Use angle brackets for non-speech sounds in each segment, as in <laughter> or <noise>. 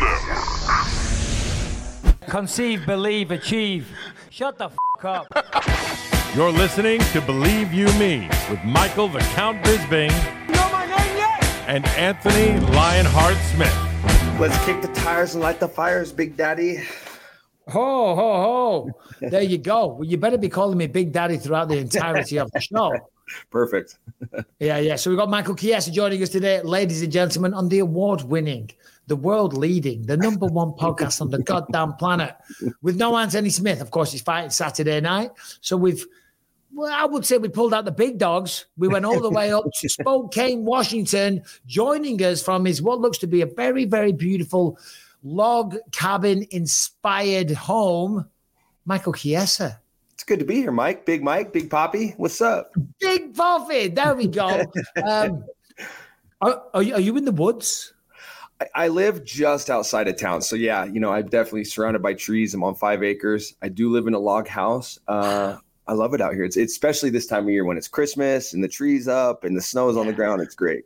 Digital Network. Conceive, believe, achieve. Shut the f up. You're listening to Believe You Me with Michael the Count Bisping You know my name yet? and Anthony Lionheart Smith. Let's kick the tires and light the fires, Big Daddy. Ho, ho, ho. There you go. Well, you better be calling me Big Daddy throughout the entirety of the show. <laughs> Perfect. Yeah, yeah. So we've got Michael Chiesa joining us today, ladies and gentlemen, on the award winning, the world leading, the number one <laughs> podcast on the goddamn planet with no Anthony Smith. Of course, he's fighting Saturday night. So we've, well, I would say we pulled out the big dogs. We went all the way up to <laughs> Spokane, Washington, joining us from his what looks to be a very, very beautiful log cabin inspired home, Michael Chiesa. It's good to be here, Mike. Big Mike, Big Poppy. What's up? Big Poppy. There we go. <laughs> Um, are, are, you, are you in the woods? I, live just outside of town. So, yeah, you know, I'm definitely surrounded by trees. I'm on five acres. I do live in a log house. Uh, I love it out here. It's, it's especially this time of year when it's Christmas and the trees up and the snow is on the ground. It's great.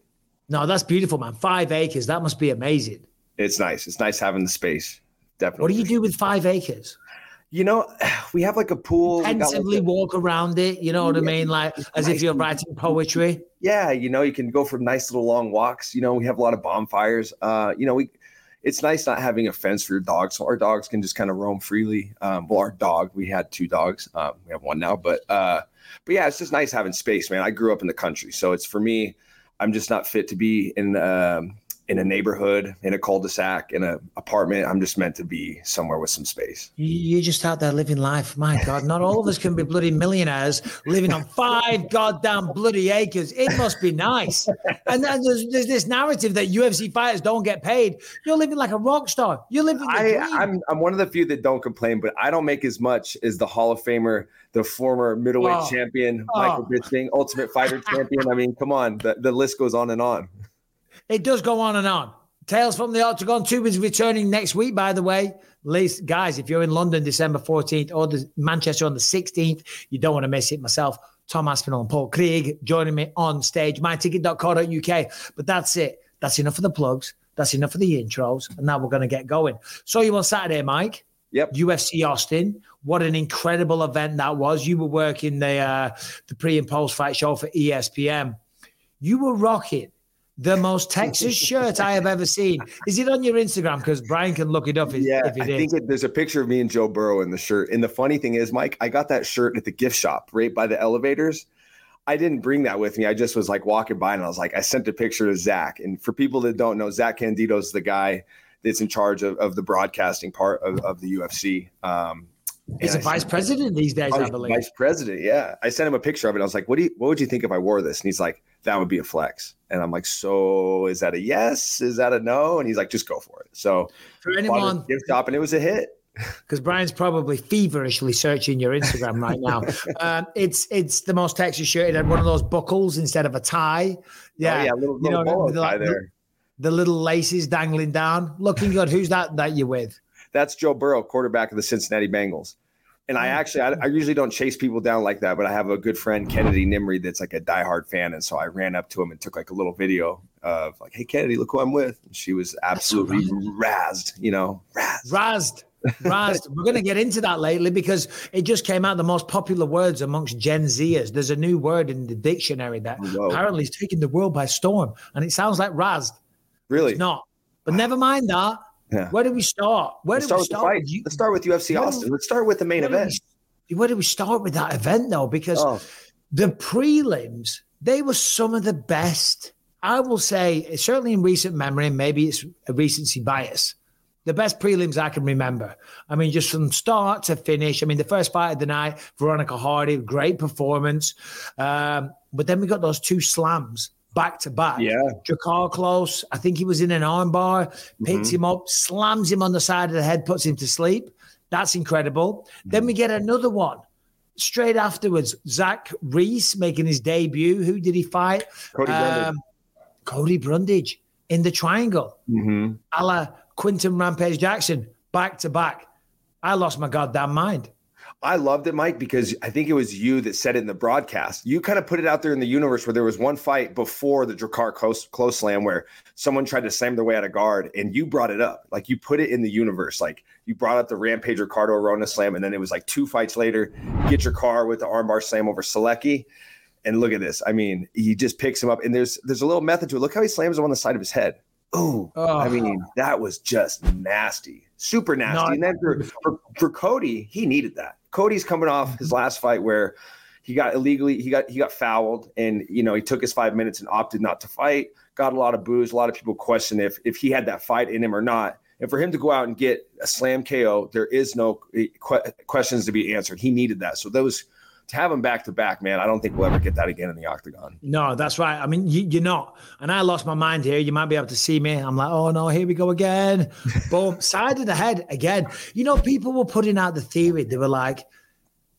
No, that's beautiful, man. Five acres. That must be amazing. It's nice. It's nice having the space. Definitely. What do you do with five acres? You know, <sighs> we have like a pool. we like, a- walk around it. You know what I mean? Like as if you're writing poetry. yeah, you know, you can go for nice little long walks. You know, we have a lot of bonfires. Uh, you know, we it's nice not having a fence for your dog. So our dogs can just kind of roam freely. Um, well, our dog, we had two dogs. Um, we have one now, but uh, but yeah, it's just nice having space, man. I grew up in the country, so it's for me. I'm just not fit to be in um, in a neighborhood, in a cul-de-sac, in an apartment. I'm just meant to be somewhere with some space. You- You're just out there living life. My God, not all of us can be bloody millionaires living on five goddamn bloody acres. It must be nice. And then there's, there's this narrative that UFC fighters don't get paid. You're living like a rock star. You're living the I, dream. I'm I'm one of the few that don't complain, but I don't make as much as the Hall of Famer, the former middleweight Oh. champion, Oh. Michael Bisping, Ultimate Fighter champion. I mean, come on, the, the list goes on and on. It does go on and on. Tales from the Octagon 2 is returning next week, by the way. Least guys, if you're in London December 14th or the Manchester on the 16th, you don't want to miss it. Myself, Tom Aspinall, and Paul Craig joining me on stage, myticket.co.uk. But that's it. That's enough of the plugs. That's enough of the intros. And now we're going to get going. Saw you on Saturday, Mike. Yep. UFC Austin. What an incredible event that was. You were working the uh, the pre and post fight show for ESPN. You were rocking the most Texas shirt I have ever seen. Is it on your Instagram? Because Brian can look it up if, Yeah, if I think it, there's a picture of me and Joe Burrow in the shirt. And the funny thing is, Mike, I got that shirt at the gift shop right by the elevators. I didn't bring that with me. I just was like walking by and I was like, I sent a picture to Zach. And for people that don't know, Zach Candito is the guy that's in charge of, of the broadcasting part of, of the UFC. Um, He's a I vice president these days, Oh, I believe. Vice president, yeah. I sent him a picture of it. I was like, "What do you? What would you think if I wore this?" And he's like, "That would be a flex." And I'm like, "So is that a yes? Is that a no?" And he's like, "Just go for it." So For anyone, gift shop, and it was a hit. because Brian's probably feverishly searching your Instagram right now. <laughs> um, it's it's the most Texas shirt. It had one of those buckles instead of a tie. Yeah, oh, yeah, little, you know, the, tie there. the little laces dangling down, looking good. Who's that that you're with? That's Joe Burrow, quarterback of the Cincinnati Bengals. And I oh, actually, I, I usually don't chase people down like that, but I have a good friend, Kennedy Nimri, that's like a diehard fan, and so I ran up to him and took like a little video of like, "Hey, Kennedy, look who I'm with." And she was absolutely razzed, you know, razzed. Razzed. We're going to get into that lately because it just came out the most popular words amongst Gen Zers. There's a new word in the dictionary that oh, Whoa. apparently is taking the world by storm, and it sounds like razzed. Really? It's not. But never mind that. Yeah. Where do we start? Where Let's do we start with the start? Let's start with UFC Austin. we- Let's start with the main where do we- event. Where do we start with that event though? Because Oh, the prelims, they were some of the best. I will say, certainly in recent memory, and maybe it's a recency bias, the best prelims I can remember. I mean, just from start to finish. I mean, the first fight of the night, Veronica Hardy, great performance. Um, but then we got those two slams back to back. Yeah. Drakkar Klose. I think he was in an armbar, picks Mhm. him up, slams him on the side of the head, puts him to sleep. That's incredible. Then we get another one straight afterwards. Zach Reese making his debut. Who did he fight? Cody Brundage. Um, Cody Brundage in the triangle, hmm a la Quinton Rampage Jackson, back to back. I lost my goddamn mind. I loved it, Mike, because I think it was you that said it in the broadcast. You kind of put it out there in the universe where there was one fight before the Drakkar Klose, Klose slam where someone tried to slam their way out of guard, and you brought it up. Like you put it in the universe. Like you brought up the Rampage Ricardo Arona slam, and then it was like two fights later, get your car with the armbar slam over Solecki. And look at this. I mean, he just picks him up, and there's there's a little method to it. Look how he slams him on the side of his head. Ooh, Oh. I mean, that was just nasty, super nasty. No, and then for, for, for Cody, he needed that. Cody's coming off his mm-hmm. last fight where he got illegally he got he got fouled, and you know he took his five minutes and opted not to fight. Got a lot of booze. A lot of people question if if he had that fight in him or not. And for him to go out and get a slam KO, there is no questions to be answered. He needed that. So those to have them back to back, man, I don't think we'll ever get that again in the octagon. No, that's right. I mean, you, you're not. And I lost my mind here. You might be able to see me. I'm like, oh no, here we go again. <laughs> Boom, side of the head again. You know, people were putting out the theory. They were like,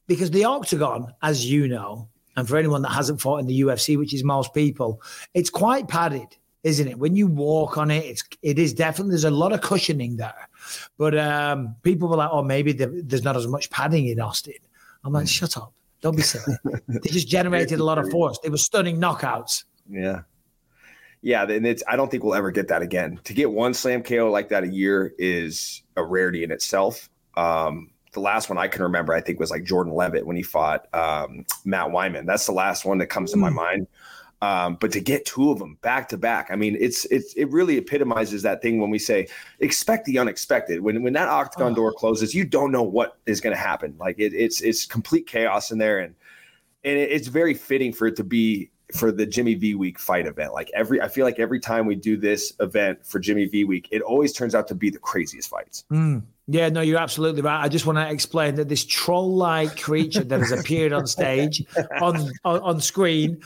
because the octagon, as you know, and for anyone that hasn't fought in the UFC, which is most people, it's quite padded, isn't it? When you walk on it, it's it is definitely there's a lot of cushioning there. But um, people were like, oh, maybe there- there's not as much padding in Austin. I'm like, shut up. Don't be silly. <laughs> they just generated a lot of force. They were stunning knockouts. Yeah. Yeah, and it's I don't think we'll ever get that again. To get one slam KO like that a year is a rarity in itself. Um, the last one I can remember, I think, was like Jordan Leavitt when he fought um, Matt Wiman. That's the last one that comes to my mind. Um, but to get two of them back to back, I mean, it's it's it really epitomizes that thing when we say expect the unexpected. When when that octagon door closes, you don't know what is going to happen. Like it, it's it's complete chaos in there, and and it- it's very fitting for it to be for the Jimmy V Week fight event. Like every, I feel like every time we do this event for Jimmy V Week, it always turns out to be the craziest fights. Hmm. Yeah, no, you're absolutely right. I just want to explain that this troll-like creature that has appeared on stage, <laughs> on, on on screen,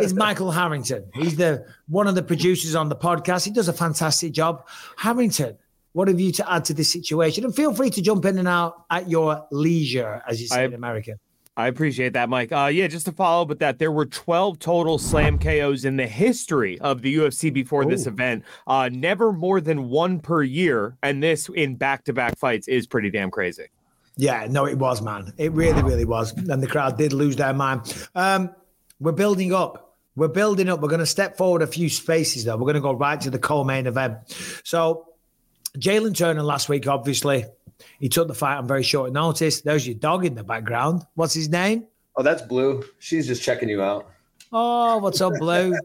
is Michael Harrington. He's the one of the producers on the podcast. He does a fantastic job. Harrington, what have you to add to this situation? And feel free to jump in and out at your leisure, as you say I- in America. I appreciate that, Mike. Uh, yeah, just to follow up with that, there were 12 total slam KOs in the history of the UFC before this event. Uh, never more than one per year. And this in back to back fights is pretty damn crazy. Yeah, no, it was, man. It really, really was. And the crowd did lose their mind. Um, we're building up. We're building up. We're going to step forward a few spaces, though. We're going to go right to the co main event. So, Jalin Turner last week, obviously, he took the fight on very short notice. There's your dog in the background. What's his name? Oh, that's Blue. She's just checking you out. Oh, what's up, Blue? <laughs>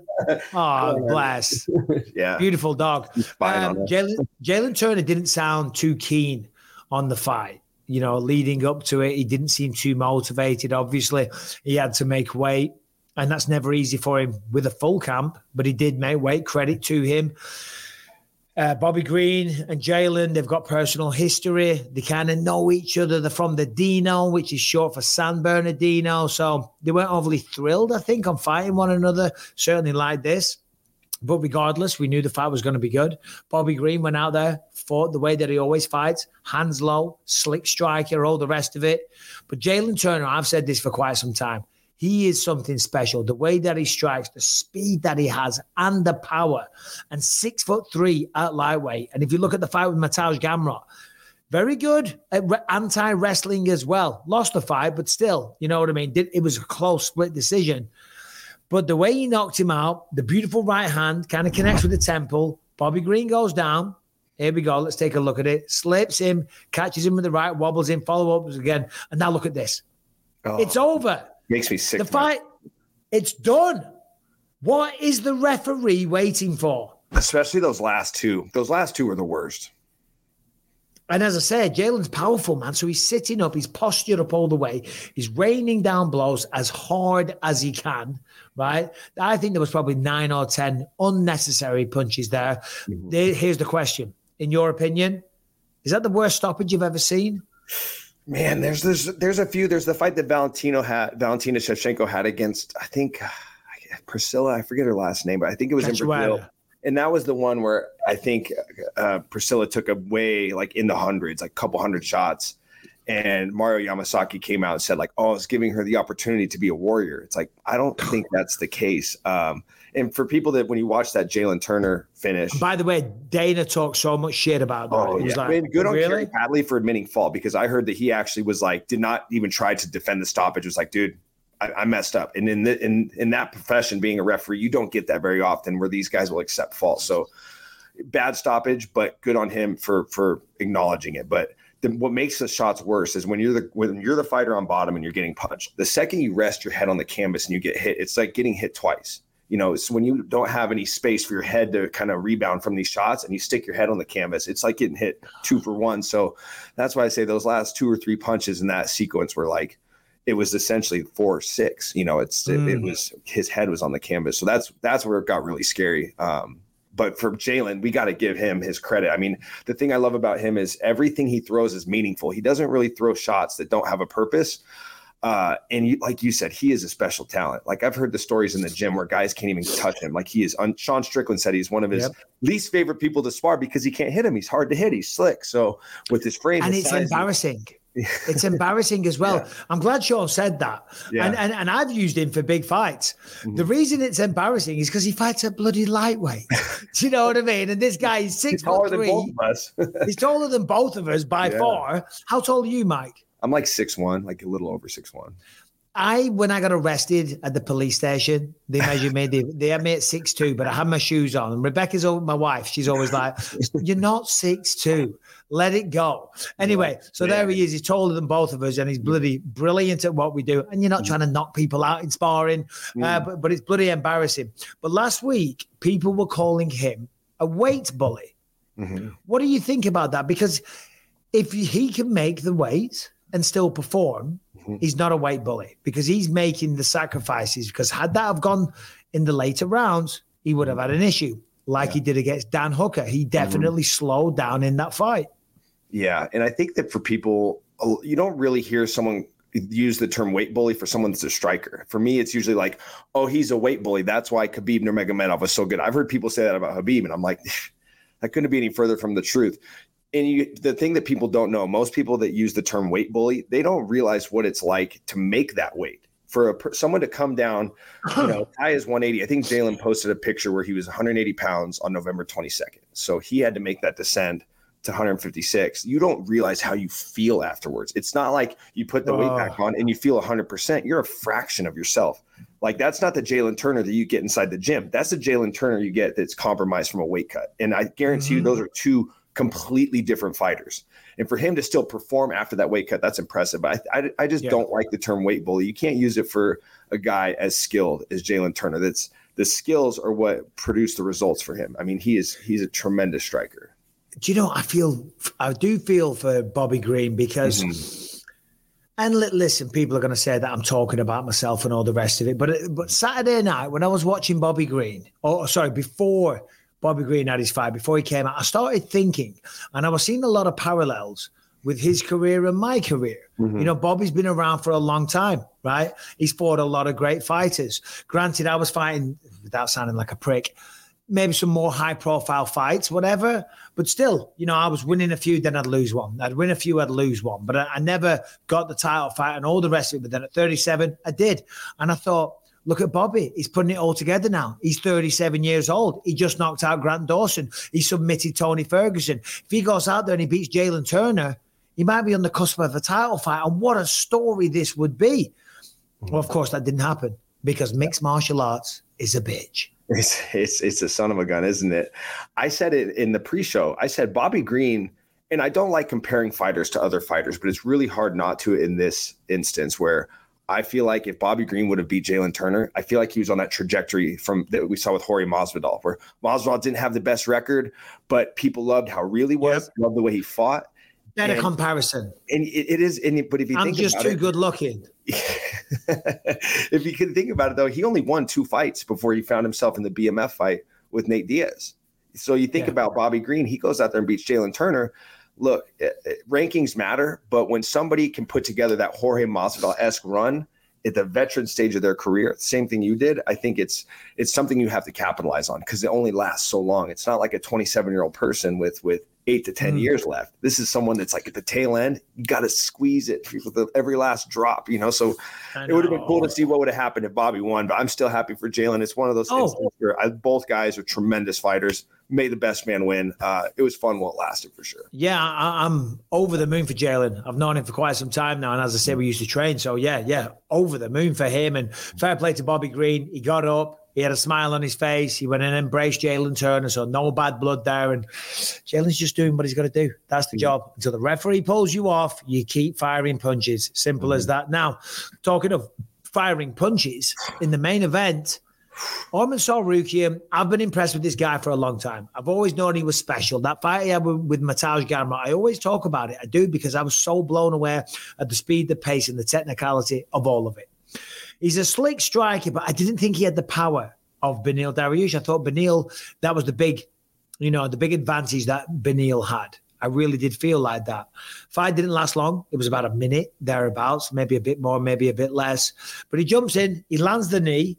Oh, bless. <laughs> Yeah. Beautiful dog. Um. Jalin Jalin Turner didn't sound too keen on the fight. You know, leading up to it, he didn't seem too motivated. Obviously, he had to make weight, and that's never easy for him with a full camp. But he did make weight. Credit to him. Uh, Bobby Green and Jalin, they've got personal history. They kind of know each other. They're from the Dino, which is short for San Bernardino. So they weren't overly thrilled, I think, on fighting one another. Certainly like this. But regardless, we knew the fight was going to be good. Bobby Green went out there, fought the way that he always fights hands low, slick striker, all the rest of it. But Jalin Turner, I've said this for quite some time. He is something special. The way that he strikes, the speed that he has, and the power. And six foot three at lightweight. And if you look at the fight with Mateusz Gamrot, very good at anti wrestling as well. Lost the fight, but still, you know what I mean? Did, it was a close split decision. But the way he knocked him out, the beautiful right hand kind of connects with the temple. Bobby Green goes down. Here we go. Let's take a look at it. Slips him, catches him with the right, wobbles in, follow ups again. And now look at this. Oh, It's over. Makes me sick. The fight, it's done. What is the referee waiting for? especially those last two. Those last two were the worst. And as I said, Jalin's powerful, man. So he's sitting up, he's postured up all the way. He's raining down blows as hard as he can, right? I think there was probably nine or 10 unnecessary punches there. Mm-hmm. There- Here's the question. In your opinion, is that the worst stoppage you've ever seen? Man, there's there's there's a few. There's the fight that Valentino had, Valentina Shevchenko had against. I think Priscilla. I forget her last name, but I think it was in Brazil. And that was the one where I think uh, Priscilla took away like in the hundreds, like a couple hundred shots. And Mario Yamasaki came out and said, like, oh, it's giving her the opportunity to be a warrior. It's like, I don't think that's the case. Um, and for people that when you watch that Jalin Turner finish, By the way, Dana talked so much shit about that. Oh, yeah. like, I mean, good on really? Kerry Hatley for admitting fault because I heard that he actually was like, did not even try to defend the stoppage. Was like, dude, I, I messed up. And in the, in in that profession, being a referee, you don't get that very often where these guys will accept fault. So bad stoppage, but good on him for for acknowledging it. But the, what makes the shots worse is when you're the when you're the fighter on bottom and you're getting punched. The second you rest your head on the canvas and you get hit, it's like getting hit twice. You know, it's when you don't have any space for your head to kind of rebound from these shots and you stick your head on the canvas. It's like getting hit two for one. So that's why I say those last two or three punches in that sequence were like it was essentially four or six. You know, it's it, it Mm. was his head was on the canvas. So that's that's where it got really scary. Um, but for Jalin, we got to give him his credit. I mean, the thing I love about him is everything he throws is meaningful. He doesn't really throw shots that don't have a purpose. Uh, and you, like you said, he is a special talent. Like I've heard the stories in the gym where guys can't even touch him. Like he is. Un- Sean Strickland said he's one of his Yep. least favorite people to spar because he can't hit him. He's hard to hit. He's slick. So with his frame, and his it's size, embarrassing. <laughs> It's embarrassing as well. Yeah. I'm glad Sean said that. Yeah. And, and and I've used him for big fights. The Mhm. reason it's embarrassing is because he fights a bloody lightweight. <laughs> Do you know what I mean? And this guy is six He's taller foot than three. both of us. <laughs> He's taller than both of us by Yeah. far. How tall are you, Mike? I'm like six one, like a little over six one. I when I got arrested at the police station, they measured me. They, they had me at six two, but I had my shoes on. And Rebecca's my wife. She's always like, "You're not six two. Let it go." Anyway, so there he is. He's taller than both of us, and he's bloody brilliant at what we do. And you're not trying to knock people out in sparring, uh, but but it's bloody embarrassing. But last week, people were calling him a weight bully. Mhm. What do you think about that? Because if he can make the weight and still perform, Mhm. he's not a weight bully because he's making the sacrifices. Because had that have gone in the later rounds, he would have had an issue like he did against Dan Hooker. He definitely slowed down in that fight. Yeah, and I think that for people, uh, you don't really hear someone use the term weight bully for someone that's a striker. For me, it's usually like, oh, he's a weight bully. That's why Khabib Nurmagomedov was so good. I've heard people say that about Habib, and I'm like, <laughs> that couldn't be any further from the truth. And you, the thing that people don't know, most people that use the term weight bully, they don't realize what it's like to make that weight. For a, someone to come down, you know, <clears throat> Ty is 180. I think Jalin posted a picture where he was 180 pounds on November 22nd. So he had to make that descend to 156. You don't realize how you feel afterwards. It's not like you put the weight back on and you feel 100%. You're a fraction of yourself. Like that's not the Jalin Turner that you get inside the gym. That's the Jalin Turner you get that's compromised from a weight cut. And I guarantee you, Mhm. those are two completely different fighters. And for him to still perform after that weight cut, that's impressive. But I, I, I just Yeah. don't like the term weight bully. You can't use it for a guy as skilled as Jalin Turner. That's the skills are what produce the results for him. I mean, he is he's a tremendous striker. Do you know? I feel, I do feel for Bobby Green because. Mm-hmm. And listen, people are going to say that I'm talking about myself and all the rest of it. But but Saturday night when I was watching Bobby Green, or sorry, before Bobby Green had his fight, before he came out, I started thinking, and I was seeing a lot of parallels with his career and my career. You mm-hmm. know, Bobby's been around for a long time, right? He's fought a lot of great fighters. Granted, I was fighting without sounding like a prick. Maybe some more high profile fights, whatever. But still, you know, I was winning a few, then I'd lose one. I'd win a few, I'd lose one. But I, I never got the title fight and all the rest of it. But then at 37, I did. And I thought, look at Bobby. He's putting it all together now. He's 37 years old. He just knocked out Grant Dawson. He submitted Tony Ferguson. If he goes out there and he beats Jalin Turner, he might be on the cusp of a title fight. And what a story this would be. Well, of course, that didn't happen because mixed martial arts is a bitch. It's it's it's a son of a gun, isn't it? I said it in the pre-show. I said Bobby Green, and I don't like comparing fighters to other fighters, but it's really hard not to in this instance where I feel like if Bobby Green would have beat Jalin Turner, I feel like he was on that trajectory from that we saw with Jorge Masvidal, where Masvidal didn't have the best record, but people loved how real he was, loved the way he fought, Better And- comparison. and it, it is. And but if you I'm think just too it, good looking. <laughs> if you can think about it, though, he only won two fights before he found himself in the BMF fight with Nate Diaz. So you think Yeah. about Bobby Green, he goes out there and beats Jalin Turner. Look, eh, eh, rankings matter, but when somebody can put together that Jorge Masvidal esque run, at the veteran stage of their career, same thing you did. I think it's it's something you have to capitalize on because it only lasts so long. It's not like a 27 year old person with with eight to 10 mm. years left. This is someone that's like at the tail end. You got to squeeze it with every last drop, you know? So know. it would have been cool to see what would have happened if Bobby won, but I'm still happy for Jalin. It's one of those oh. where I, both guys are tremendous fighters. May the best man win. Uh, it was fun while it lasted for sure. Yeah, I, am over the moon for Jalin. I've known him for quite some time now. And as I said, we used to train. So yeah, yeah, over the moon for him. And fair play to Bobby Green. He got up he had a smile on his face. He went and embraced Jalin Turner, so no bad blood there. And Jalin's just doing what he's got to do. That's the job. Until the referee pulls you off, you keep firing punches. Simple mm-hmm. as that. Now, talking of firing punches in the main event, Arman Tsarukyan, I've been impressed with this guy for a long time. I've always known he was special. That fight he had with, Mateusz Gamrot, I always talk about it. I do because I was so blown away at the speed, the pace, and the technicality of all of it. He's a slick striker, but I didn't think he had the power of Beneil Dariush. I thought Beneil, that was the big, you know, the big advantage that Beneil had. I really did feel like that. Fight didn't last long. It was about a minute thereabouts, maybe a bit more, maybe a bit less. But he jumps in, he lands the knee,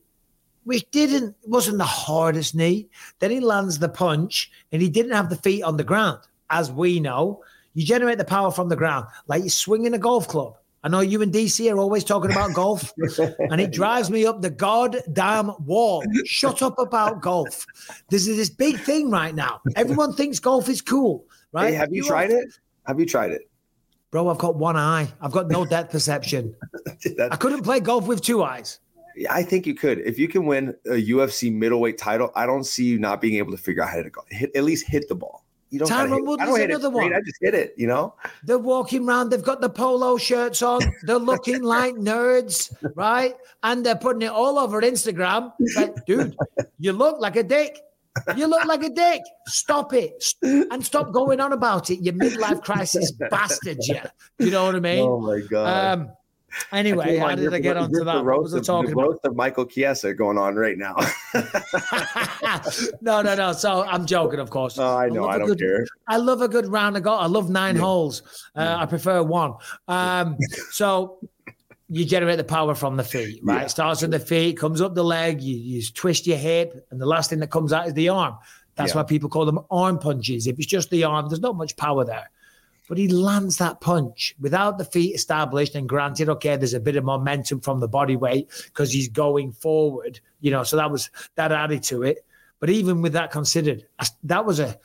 which didn't wasn't the hardest knee. Then he lands the punch, and he didn't have the feet on the ground. As we know, you generate the power from the ground, like you're swinging a golf club. I know you and DC are always talking about golf, <laughs> and it drives me up the goddamn wall. Shut up about golf. This is this big thing right now. Everyone thinks golf is cool, right? Hey, have you, you tried it? Have you tried it? Bro, I've got one eye. I've got no depth perception. <laughs> I couldn't play golf with two eyes. I think you could. If you can win a UFC middleweight title, I don't see you not being able to figure out how to go. Hit, at least hit the ball. You don't Tyron Woodley's another one. I just hit it, you know? They're walking around, they've got the polo shirts on, they're looking <laughs> like nerds, right? And they're putting it all over Instagram. Like, dude, you look like a dick. You look like a dick. Stop it. And stop going on about it, you midlife crisis <laughs> bastard, yeah. You know what I mean? Oh my God. Um, Anyway, how did I get onto that? What was I talking the about? of Michael Chiesa going on right now. <laughs> no, no, no. So I'm joking, of course. Oh, I know. I, I don't good, care. I love a good round of golf. I love nine yeah. holes. Uh, yeah. I prefer one. Um, <laughs> so you generate the power from the feet, right? Yeah. It starts with the feet, comes up the leg, you, you twist your hip, and the last thing that comes out is the arm. That's why people call them arm punches. If it's just the arm, there's not much power there but he lands that punch without the feet established. And granted, okay, there's a bit of momentum from the body weight because he's going forward, you know, so that was that added to it. But even with that considered, that was a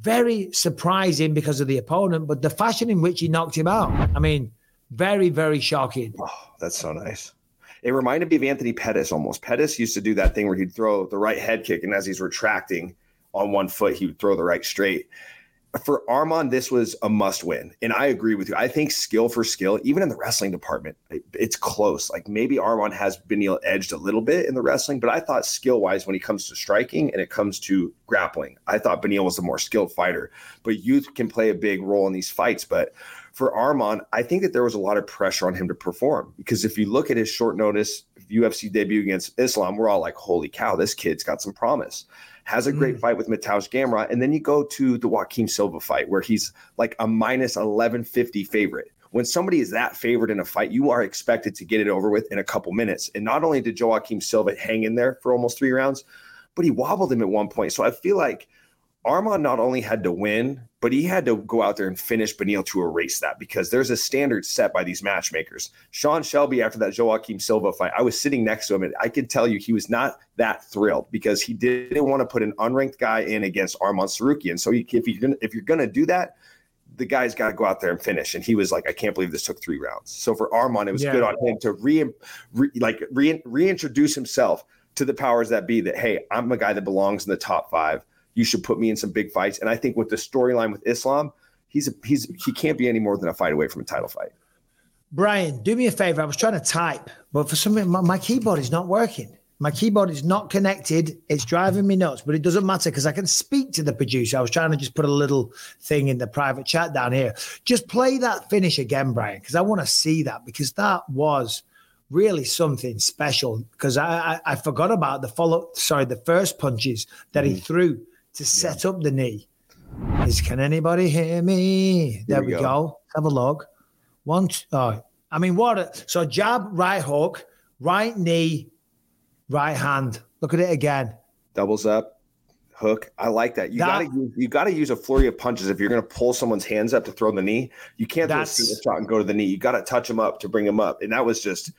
very surprising because of the opponent, but the fashion in which he knocked him out. I mean, very, very shocking. Oh, that's so nice. It reminded me of Anthony Pettis almost. Pettis used to do that thing where he'd throw the right head kick, and as he's retracting on one foot, he would throw the right straight for Arman, this was a must win. And I agree with you. I think skill for skill, even in the wrestling department, it's close. Like maybe Arman has Beneil edged a little bit in the wrestling, but I thought skill wise, when it comes to striking and it comes to grappling, I thought Beneil was a more skilled fighter. But youth can play a big role in these fights. But for Arman, I think that there was a lot of pressure on him to perform because if you look at his short notice UFC debut against Islam, we're all like, holy cow, this kid's got some promise has a great mm. fight with Mateusz Gamrot, and then you go to the Joaquim Silva fight where he's like a minus 1150 favorite. When somebody is that favored in a fight, you are expected to get it over with in a couple minutes. And not only did Joaquim Silva hang in there for almost three rounds, but he wobbled him at one point. So I feel like Arman not only had to win, but he had to go out there and finish Beneil to erase that because there's a standard set by these matchmakers. Sean Shelby, after that Joaquim Silva fight, I was sitting next to him and I could tell you he was not that thrilled because he didn't want to put an unranked guy in against Arman Tsarukyan. So if you're gonna, if you're going to do that, the guy's got to go out there and finish. And he was like, I can't believe this took three rounds. So for Armand, it was yeah. good on him to re, re like re, reintroduce himself to the powers that be that, hey, I'm a guy that belongs in the top five you should put me in some big fights. And I think with the storyline with Islam, he's a, he's he can't be any more than a fight away from a title fight. Brian, do me a favor. I was trying to type, but for some reason, my, my keyboard is not working. My keyboard is not connected. It's driving me nuts, but it doesn't matter because I can speak to the producer. I was trying to just put a little thing in the private chat down here. Just play that finish again, Brian, because I want to see that because that was really something special. Because I, I, I forgot about the follow. Sorry, the first punches that mm. he threw to set yeah. up the knee is can anybody hear me? There we, go. go. Have a look. One, oh, I mean, what? A, so jab, right hook, right knee, right hand. Look at it again. Doubles up, hook. I like that. You gotta use you gotta use a flurry of punches if you're gonna pull someone's hands up to throw the knee. You can't throw a single shot and go to the knee. You gotta touch them up to bring them up. And that was just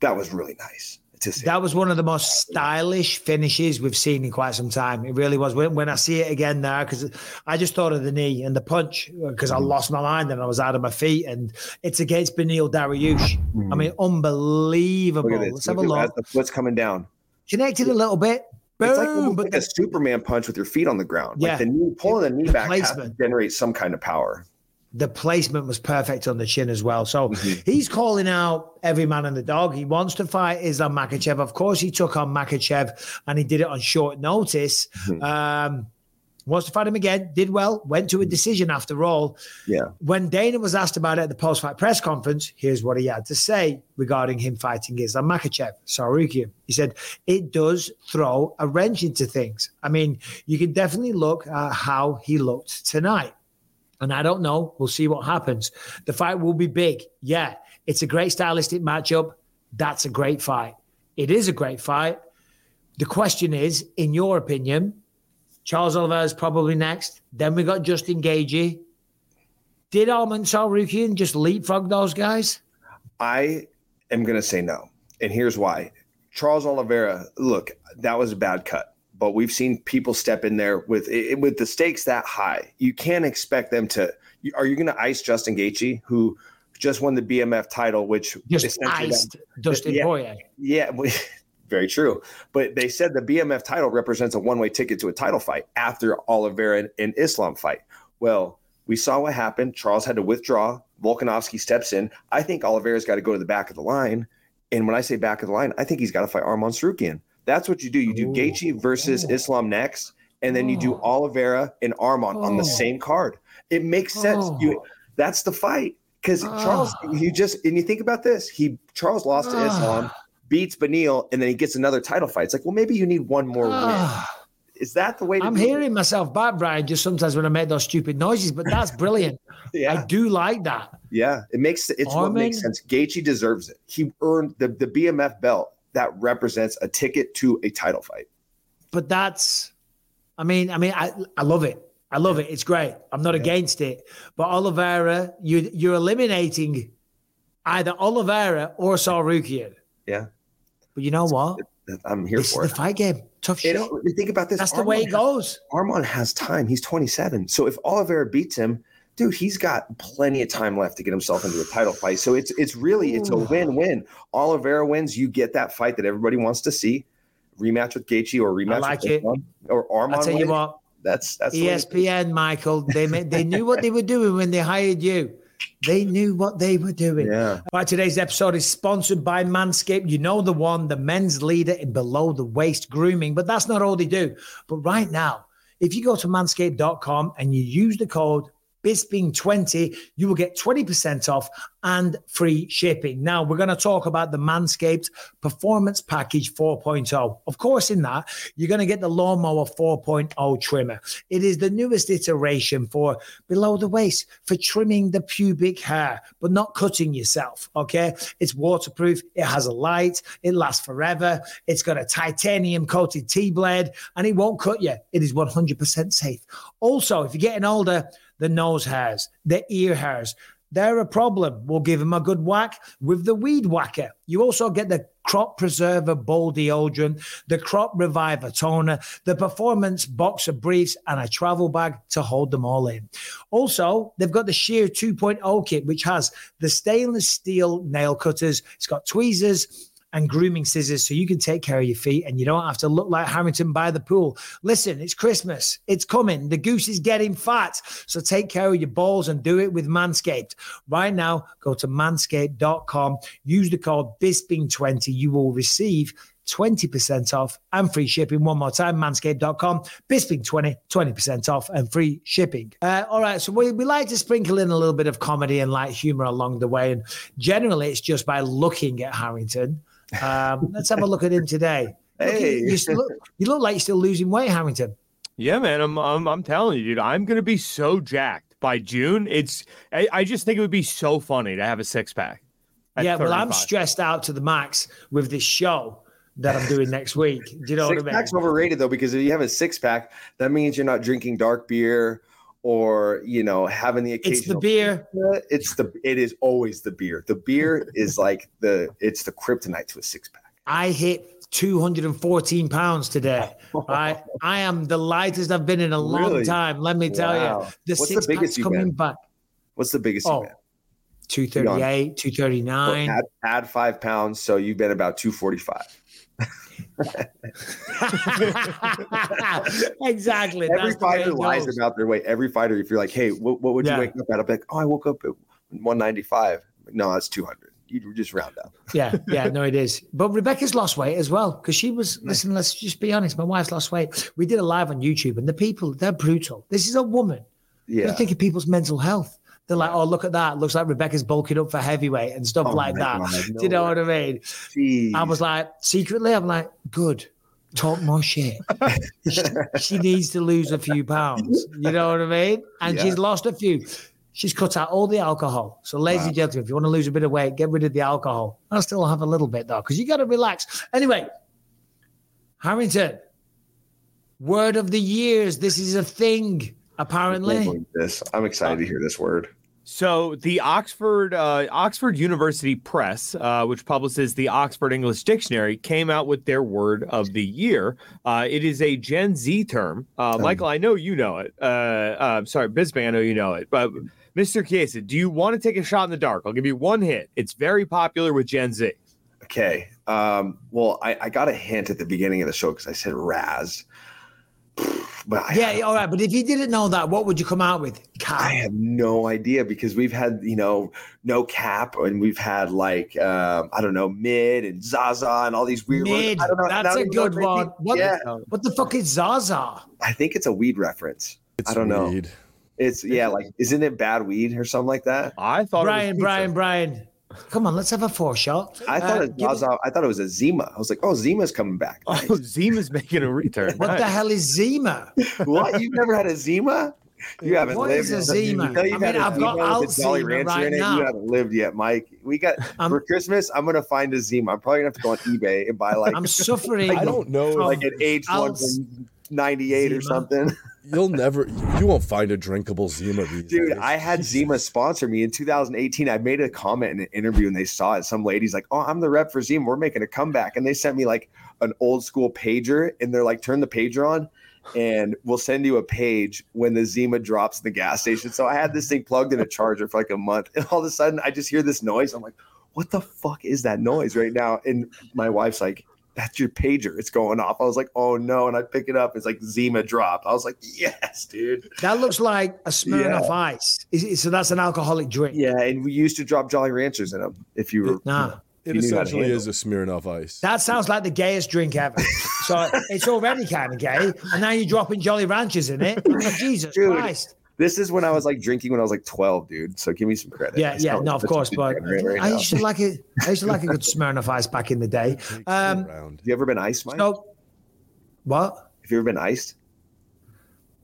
that was really nice to see. That was one of the most stylish finishes we've seen in quite some time. It really was. When, when I see it again now, because I just thought of the knee and the punch, uh, because I mm. lost my mind and I was out of my feet. And it's against Beneil Dariush. Mm. I mean, unbelievable. Look. Let's have a Look at look. that. The foot's coming down. Connected a little bit. Boom. It's like, almost like a Superman punch with your feet on the ground. Yeah. Like the knee, pulling the knee back has to generate some kind of power. The placement was perfect on the chin as well. So mm-hmm. he's calling out every man and the dog. He wants to fight Islam Makhachev. Of course, he took on Makhachev and he did it on short notice. Mm-hmm. Um, wants to fight him again. Did well. Went to a mm-hmm. decision after all. Yeah. When Dana was asked about it at the post-fight press conference, here's what he had to say regarding him fighting Islam Makhachev, Tsarukyan. He said, it does throw a wrench into things. I mean, you can definitely look at how he looked tonight. And I don't know. We'll see what happens. The fight will be big. Yeah. It's a great stylistic matchup. That's a great fight. It is a great fight. The question is, in your opinion, Charles Oliveira is probably next. Then we got Justin Gaethje. Did Arman Tsarukyan just leapfrog those guys? I am going to say no. And here's why. Charles Oliveira, look, that was a bad cut. But we've seen people step in there with it, with the stakes that high. You can't expect them to. Are you going to ice Justin Gaethje, who just won the BMF title, which Just iced Dustin yeah. Poirier. Yeah, <laughs> very true. But they said the BMF title represents a one way ticket to a title fight after Oliveira and, and Islam fight. Well, we saw what happened. Charles had to withdraw. Volkanovski steps in. I think Oliveira's got to go to the back of the line. And when I say back of the line, I think he's got to fight Arman Tsarukyan. That's what you do. You do Ooh. Gaethje versus Islam next, and then you do Oh. Oliveira and Arman on the Oh. same card. It makes sense. You Oh. that's the fight because Charles. Ah. You just and you think about this. He Charles lost to Ah. Islam beats Beneil and then he gets another title fight. It's like, well, maybe you need one more win. Ah. Is that the way I'm do it? hearing myself back, Brian, just sometimes when I make those stupid noises, but that's <laughs> brilliant. Yeah, I do like that. yeah. It makes it's what makes sense. Gaethje deserves it. He earned the, the BMF belt that represents a ticket to a title fight. But that's, I mean, I mean, I, I love it. I love it. It's great. I'm not against it. But Oliveira, you you're eliminating either Oliveira or Tsarukyan. Yeah, But you know what? I'm here This for is it. the fight game. Tough You shit. know, you think about this. That's the way it goes. Armand has time. He's 27. So if Oliveira beats him, dude, he's got plenty of time left to get himself into a title fight. So it's it's really it's a win-win. Oliveira wins, you get that fight that everybody wants to see. Rematch with Gaethje or rematch like with it. Islam, or Armand. I'll tell you wins. what, That's that's the way to do it. ESPN, Michael, they they knew what they were doing when they hired you. They knew what they were doing. Yeah. All right, today's episode is sponsored by Manscaped. You know the one, the men's leader in below the waist grooming, but that's not all they do. But right now, if you go to manscaped.com and you use the code BISPING20, you will get 20% off and free shipping. Now, we're going to talk about the Manscaped Performance Package 4.0. Of course, in that, you're going to get the Lawnmower 4.0 trimmer. It is the newest iteration for below the waist, for trimming the pubic hair, but not cutting yourself. Okay. It's waterproof, it has a light, it lasts forever, it's got a titanium coated T blade, and it won't cut you. It is 100% safe. Also, if you're getting older, the nose hairs, the ear hairs, they're a problem. We'll give them a good whack with the weed whacker. You also get the crop preserver bowl deodorant, the crop reviver toner, the performance boxer briefs, and a travel bag to hold them all in. Also, they've got the Shear 2.0 kit, which has the stainless steel nail cutters. It's got tweezers and grooming scissors so you can take care of your feet and you don't have to look like Harrington by the pool. Listen, it's Christmas. It's coming. The goose is getting fat. So take care of your balls and do it with Manscaped. Right now, go to manscaped.com, use the code BISPING20. You will receive 20% off and free shipping. One more time, manscaped.com, Bisping20, 20% off and free shipping. Uh, all right, so we, we like to sprinkle in a little bit of comedy and light humor along the way. And generally, it's just by looking at Harrington. Um, let's have a look at him today. Look, you- Hey. you, still look, you look like you're still losing weight, Harrington. Yeah, man, I'm, I'm I'm telling you, dude, I'm gonna be so jacked by June. It's I, I just think it would be so funny to have a six pack. yeah, well, I'm stressed out to the max with this show that I'm doing next week. Do you know six what I mean? Six pack's overrated though because if you have a six pack, that means you're not drinking dark beer or you know having the occasion. It's the occasional. beer. It's the. It is always the beer. The beer <laughs> is like the. It's the kryptonite to a six pack. I hit 214 pounds today. i <laughs> I am the lightest I've been in a long Really? time. Let me tell Wow. you, the What's the six biggest pack's you've coming been? back. What's the biggest Oh, you've been? 238, Well, 239. add, add five pounds, so you've been about two forty five. <laughs> exactly. Every that's fighter lies goes. about their weight. Every fighter, if you're like, hey, what, what would you wake up at? I'm like, oh, I woke up at 195. No, that's 200. You just round up. <laughs> Yeah, yeah, no, it is. But Rebecca's lost weight as well because she was. Listen, let's just be honest. My wife's lost weight. We did a live on YouTube, and the people they're brutal. This is a woman. Yeah. You think of people's mental health. They're like, oh, look at that. Looks like Rebecca's bulking up for heavyweight and stuff Oh like that. God, <laughs> Do you know way. what I mean? Jeez. I was like, secretly, I'm like, good. Talk more shit. <laughs> she, she needs to lose a few pounds. You know what I mean? And Yeah. she's lost a few. She's cut out all the alcohol. So, ladies and gentlemen, if you want to lose a bit of weight, get rid of the alcohol. I'll still have a little bit though, because you got to relax. Anyway, Harrington, word of the years. This is a thing, I apparently. believe this. I'm excited to hear this word. So the Oxford uh, Oxford University Press, uh, which publishes the Oxford English Dictionary, came out with their word of the year. Uh, it is a Gen Z term. Uh, Michael, I know you know it. Uh, uh, sorry, Bisbee, I know you know it. But Mr. Chiesa, do you want to take a shot in the dark? I'll give you one hit. It's very popular with Gen Z. Okay. Um, well, I, I got a hint at the beginning of the show because I said Raz. But I, Yeah, all right. But if you didn't know that, what would you come out with? Cap. I have no idea because we've had, you know, no cap and we've had like, um, I don't know, mid and Zaza and all these weird Mid. words. I don't know. That's a don't even good what one. What, Yeah. what the fuck is Zaza? I think it's a weed reference. It's I don't know. It's, yeah, like, isn't it bad weed or something like that? I thought Brian, it was Brian, Brian. Come on, let's have a four shot. I thought Uh, it give- Zaza, I thought it was a Zima. I was like, oh, Zima's coming back. Oh, Zima's making a return. What the hell is Zima? what? You've never had a Zima? You haven't What lived. is a Zima? You've I mean, a I've got Zima with Jolly Alzheimer Rancher right in it. now. You haven't lived yet, Mike. We got I'm- for Christmas. I'm gonna find a Zima. I'm probably gonna have to go on eBay and buy like I'm suffering. I don't know. like an H one from '98 or something. You'll never. You won't find a drinkable Zima these Dude, days. I had <laughs> Zima sponsor me in 2018. I made a comment in an interview and they saw it. Some lady's like, "Oh, I'm the rep for Zima. We're making a comeback," and they sent me like an old school pager, and they're like, "Turn the pager on." And we'll send you a page when the Zima drops in the gas station. So I had this thing plugged in a charger for like a month, and all of a sudden I just hear this noise. I'm like, "What the fuck is that noise right now?" And my wife's like, "That's your pager. It's going off." I was like, "Oh no!" And I pick it up. It's like Zima dropped. I was like, "Yes, dude." That looks like a Smirnoff Ice. Is it, so that's an alcoholic drink. Yeah, and we used to drop Jolly Ranchers in them. If you were, Nah, It you knew how essentially is a Smirnoff Ice. that sounds like the gayest drink ever. so it's already kind of gay, and now you're dropping Jolly Ranchers in it. I'm Jesus Dude. Christ. This is when I was like drinking when I was like 12, dude. So give me some credit. Yeah, yeah, no, of course, what but right I now. used to like it. I used to like a good Smirnoff Ice back in the day. <laughs> Um. Have you ever been iced, Mike? So, what? Have you ever been iced?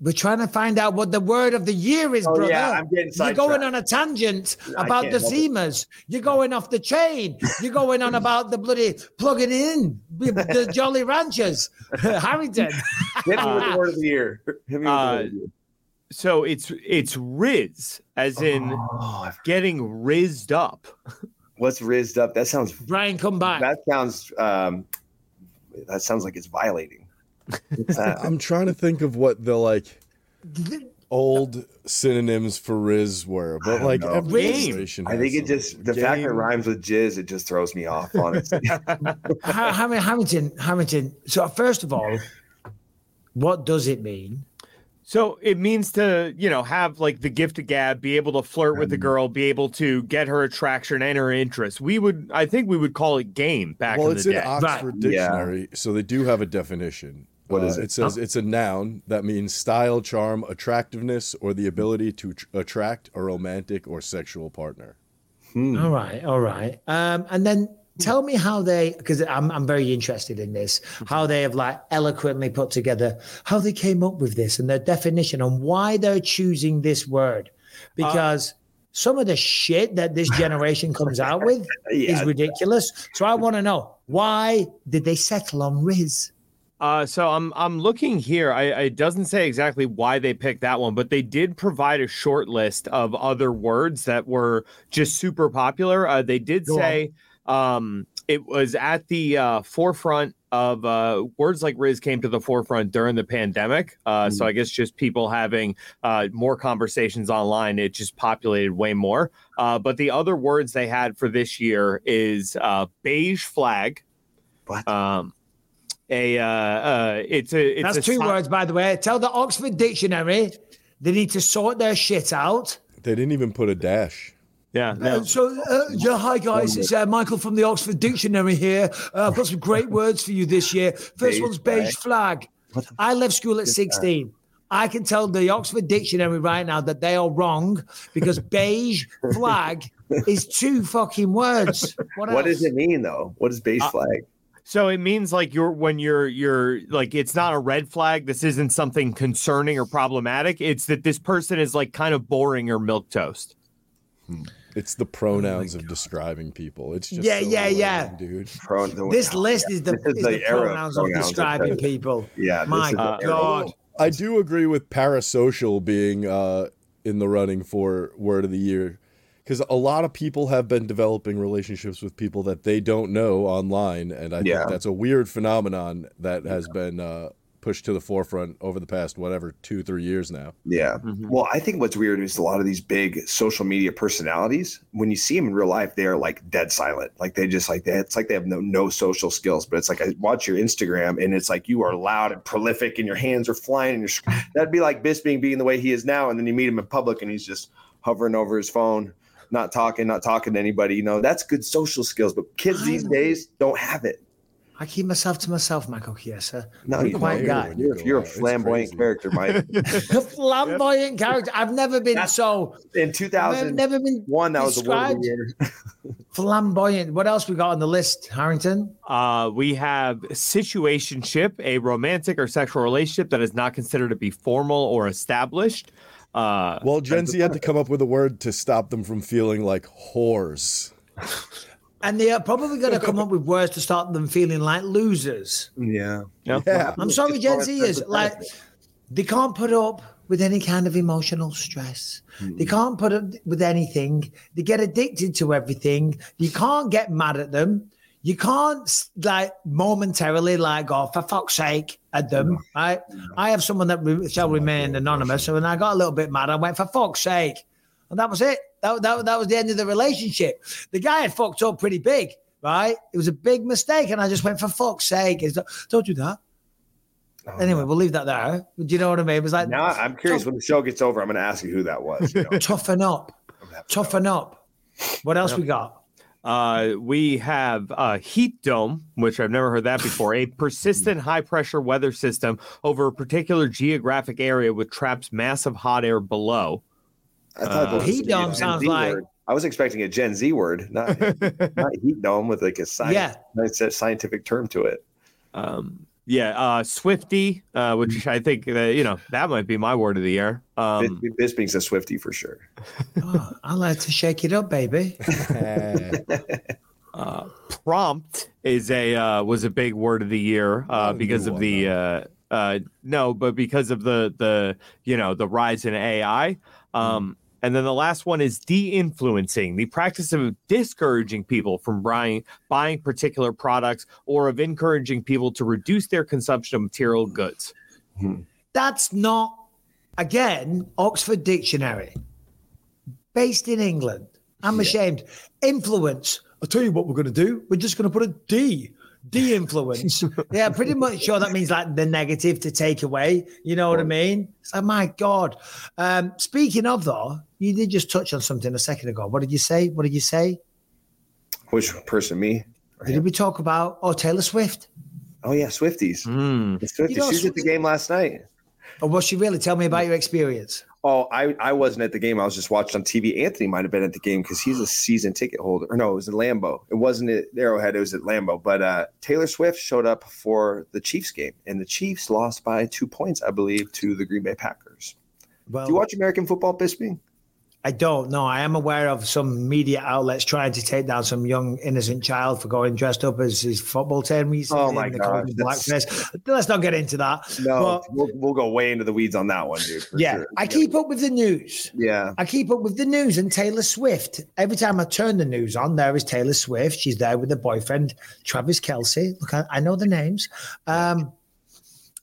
We're trying to find out what the word of the year is, Oh, brother. yeah, I'm getting You're going on a tangent about the help. Zimas. You're going off the chain. You're going on about the bloody plugging in with the Jolly Ranchers. <laughs> Harrington. Hit me with the <laughs> word of the year. Hit me with the Uh, word of the year. So it's it's Riz, as in Oh, getting rizzed up. what's rizzed up? That sounds. Brian, come back. That sounds. Um, that sounds like it's violating. What's? <laughs> I'm trying to think of what the like old synonyms for Riz were, but like every Riz. generation I has think it just the fact that it rhymes with jizz, it just throws me off. Honestly, <laughs> Ha- Hamilton, Hamilton. So first of all, what does it mean? So it means to, you know, have like the gift of gab, be able to flirt with the Mm. girl, be able to get her attraction and her interest. We would, I think, we would call it game back well, in it's the in day. Oxford Yeah. Dictionary, so they do have a definition. What Uh, is it? It says it's a noun that means style, charm, attractiveness, or the ability to tr- attract a romantic or sexual partner. All right, all right. Um, and then tell me how they, because I'm I'm very interested in this, how they have like eloquently put together how they came up with this and their definition and why they're choosing this word. Because some of the shit that this generation comes out with <laughs> Yeah. is ridiculous. So I want to know why did they settle on Riz? Uh, so I'm I'm looking here. I, it doesn't say exactly why they picked that one, but they did provide a short list of other words that were just super popular. Uh, they did Go on. Say um, it was at the uh, forefront of uh, words like Rizz came to the forefront during the pandemic. Uh, So I guess just people having uh, more conversations online, it just populated way more. Uh, but the other words they had for this year is uh, beige flag. What? Um, a uh, uh, it's a it's That's a two si- words, by the way. Tell the Oxford Dictionary they need to sort their shit out. They didn't even put a dash. Yeah, Uh, so, uh, yeah, hi guys, it's uh, Michael from the Oxford Dictionary here. Uh, I've got some great <laughs> words for you this year. First Beige one's beige flag. I left school at 16. I can tell the Oxford Dictionary right now that they are wrong because <laughs> beige flag is two fucking words. What, What does it mean though? What is beige Uh, flag? So it means like you're when you're you're like it's not a red flag. This isn't something concerning or problematic. It's that this person is like kind of boring or milquetoast. It's the pronouns of describing people. It's just Yeah, so yeah, yeah. dude. Pro- the- This list is the, is is the the era of pronouns of describing okay. people. Yeah, My is the era. God. I do agree with parasocial being uh, in the running for word of the year because a lot of people have been developing relationships with people that they don't know online, and I Yeah. think that's a weird phenomenon that has been uh, pushed to the forefront over the past whatever two, three years now. Yeah. Mm-hmm. Well, I think what's weird is a lot of these big social media personalities, when you see them in real life, they are like dead silent. Like they just like they, it's like they have no no social skills. But it's like I watch your Instagram and it's like you are loud and prolific and your hands are flying and you're <laughs> that'd be like Bisping being the way he is now. And then you meet him in public and he's just hovering over his phone, not talking, not talking to anybody. You know, that's good social skills. But kids these days don't have it. I keep myself to myself, Michael Chiesa. No, I'm you quite don't. guy. when you You're, you're a flamboyant character, Mike. A <laughs> flamboyant character. I've never been That's- so. In I've 2001, never been one. that was the word of the year. flamboyant. What else we got on the list, Harrington? Uh, we have situationship, a romantic or sexual relationship that is not considered to be formal or established. Uh, Well, Gen Z had to come up with a word to stop them from feeling like whores. <laughs> And they are probably going to come up with words to start them feeling like losers. Yeah. Yeah. I'm sorry, Gen Zers. Like, they can't put up with any kind of emotional stress. They can't put up with anything. They get addicted to everything. You can't get mad at them. You can't like momentarily like go for fuck's sake at them. Right? I have someone that re- shall remain anonymous, so when I got a little bit mad, I went for fuck's sake, and that was it. That, that, that was the end of the relationship. The guy had fucked up pretty big, right? It was a big mistake, and I just went for fuck's sake. Like, Don't do that. Anyway, we'll leave that there. Do you know what I mean? It was like Now I'm curious when the show gets over, I'm going to ask you who that was. You know? <laughs> toughen up, toughen up. What else we got? Uh, we have uh, heat dome, which I've never heard that before. A persistent high pressure weather system over a particular geographic area which traps massive hot air below. I thought this was Heat gonna be a dome sounds Z like- word. I was expecting a Gen Z word, not, <laughs> not heat dome with like a science, Yeah. it's a scientific term to it. Um, yeah, uh, Swifty, uh, which I think that you know that might be my word of the year. Um, Bis- Bisping's a Swifty for sure. <laughs> Oh, I like to shake it up, baby. <laughs> uh, prompt is a uh, was a big word of the year uh, because of the uh, uh, no, but because of the the you know the rise in AI. Um, And then the last one is de-influencing, the practice of discouraging people from buying buying particular products or of encouraging people to reduce their consumption of material goods. That's not, again, Oxford Dictionary, based in England. I'm ashamed. Influence. I'll tell you what we're going to do. We're just going to put a D. De influence. <laughs> yeah, pretty much sure that means like the negative to take away. You know what I mean? It's like, my God. Um, speaking of, though, you did just touch on something a second ago. What did you say? What did you say? Which person, me? Or Did we talk about, oh, Taylor Swift? Oh yeah, Swifties. Mm. Swifties. You know, she was at the game last night. Or was she really? Tell me about your experience. Oh, I, I wasn't at the game. I was just watching on TV. Anthony might have been at the game because he's a season ticket holder. Or no, it was at Lambeau. It wasn't at Arrowhead. It was at Lambeau. But uh, Taylor Swift showed up for the Chiefs game, and the Chiefs lost by two points, I believe, to the Green Bay Packers. Well, Do you watch American football, Bisping? I don't know. I am aware of some media outlets trying to take down some young innocent child for going dressed up as his football team recently. Oh my God. Let's not get into that. No, But, we'll, we'll go way into the weeds on that one, dude. for yeah, sure. I keep up with the news. Yeah. I keep up with the news and Taylor Swift. Every time I turn the news on, there is Taylor Swift. She's there with her boyfriend, Travis Kelce. Look, I, I know the names. Um,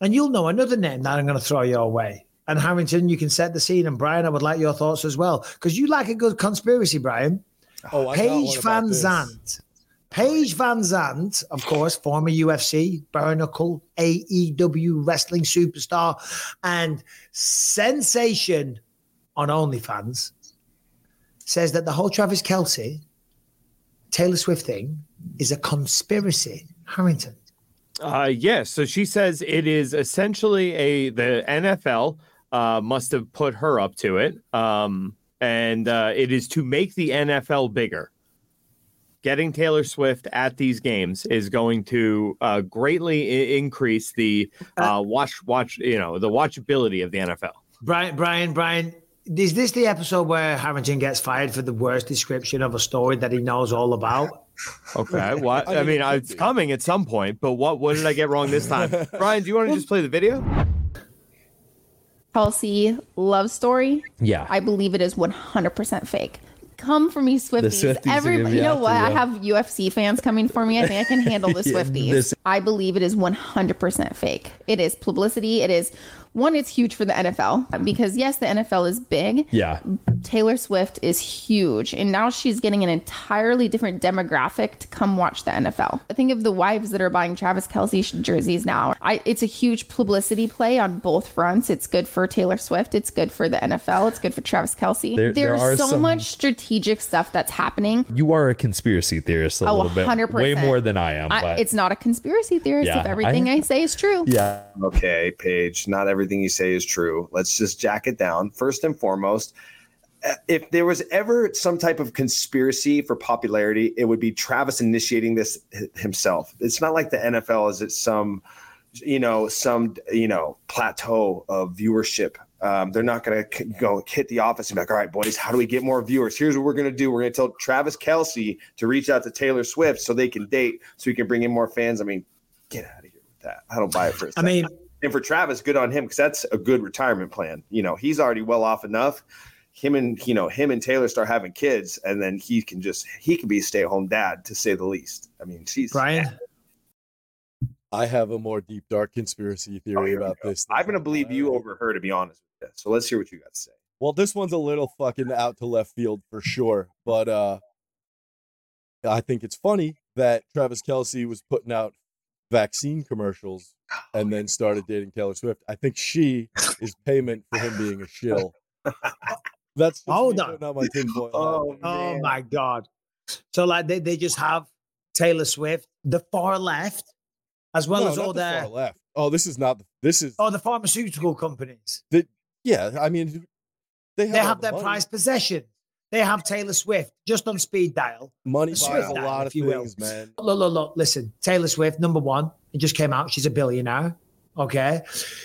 and you'll know another name that I'm going to throw your way. And Harrington, you can set the scene. And Brian, I would like your thoughts as well. Because you like a good conspiracy, Brian. Oh, I got Paige Van this. Zandt. Paige VanZant, of course, former UFC, bare knuckle, AEW wrestling superstar, and sensation on OnlyFans, says that the whole Travis Kelce, Taylor Swift thing is a conspiracy. Harrington. Uh, yes. So she says it is essentially a the NFL uh, must have put her up to it, um, and uh, it is to make the NFL bigger. Getting Taylor Swift at these games is going to uh, greatly I- increase the uh, watch watch you know the watchability of the NFL. Brian, Brian, Brian, is this the episode where Harrington gets fired for the worst description of a story that he knows all about? Okay, what? I I mean, mean, it could it's coming at some point, but what? What did I get wrong this time? <laughs> Brian, do you want to just play the video? Kelce love story. Yeah. I believe it is 100% fake. Come for me, Swifties. Swifties are Every, you know what? I have UFC fans coming for me. I think I can <laughs> handle the Yeah, Swifties. this- I believe it is 100% fake. It is publicity. It is one. It's huge for the NFL because yes, the NFL is big. Yeah. Taylor Swift is huge, and now she's getting an entirely different demographic to come watch the NFL. I think of the wives that are buying Travis Kelce jerseys now. I, it's a huge publicity play on both fronts. It's good for Taylor Swift. It's good for the NFL. It's good for Travis Kelce. There- there There's are so some- much strategic stuff that's happening. You are a conspiracy theorist a Oh, little bit. 100%. Way more than I am. I, it's not a conspiracy theorist Yeah, if everything I, I- say is true. yeah. Okay, Paige, not everything you say is true. Let's just jack it down. First and foremost, uh, if there was ever some type of conspiracy for popularity, it would be Travis initiating this himself. It's not like the NFL is at some, you know, some, you know, plateau of viewership. Um, they're not going to go hit the office and be like, all right, boys, how do we get more viewers? Here's what we're going to do. We're going to tell Travis Kelce to reach out to Taylor Swift so they can date, so he can bring in more fans. I mean, get out of here with that. I don't buy it for a I second. mean, And for Travis, good on him because that's a good retirement plan. You know, he's already well off enough. Him and you know him and Taylor start having kids, and then he can just he can be a stay at home dad to say the least. I mean, she's Brian, I have a more deep, dark conspiracy Oh, theory here we about go. this. I'm gonna believe you over her to be honest with you. So let's hear what you got to say. Well, this one's a little fucking out to left field for sure, but uh I think it's funny that Travis Kelce was putting out vaccine commercials Oh, and then started dating Taylor Swift. I think she is payment for him being a shill. <laughs> That's Hold on. putting out my tinfoil <laughs> hat. Oh, oh my God. So, like, they, they just have Taylor Swift, the far left, as well No, as not all the far left. Oh, this is not. This is oh, the pharmaceutical companies. yeah. I mean, they have, They have the their money. prized possession. They have Taylor Swift just on speed dial. Money buys Swift a dial, lot of if you will. things, man. Look, look, look. Listen, Taylor Swift, number one, it just came out. She's a billionaire. Okay.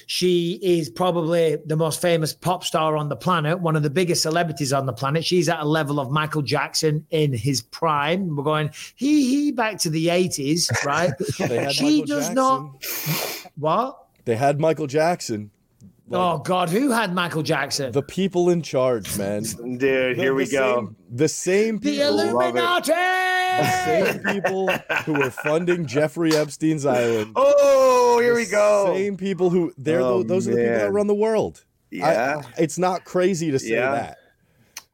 She is probably the most famous pop star on the planet, one of the biggest celebrities on the planet. She's at a level of Michael Jackson in his prime. We're going, he, he, back to the 80s, right? <laughs> She Michael does Jackson. not. What? They had Michael Jackson. Like, Oh, God. Who had Michael Jackson? the people in charge, man. Dude, The- here we go. Same, the same people. The Illuminati. the same people who were funding Jeffrey Epstein's island. Oh, here we go. Same people who they're Oh, tho- those are the people that run the world. I- Yeah. it's not crazy to say Yeah. that.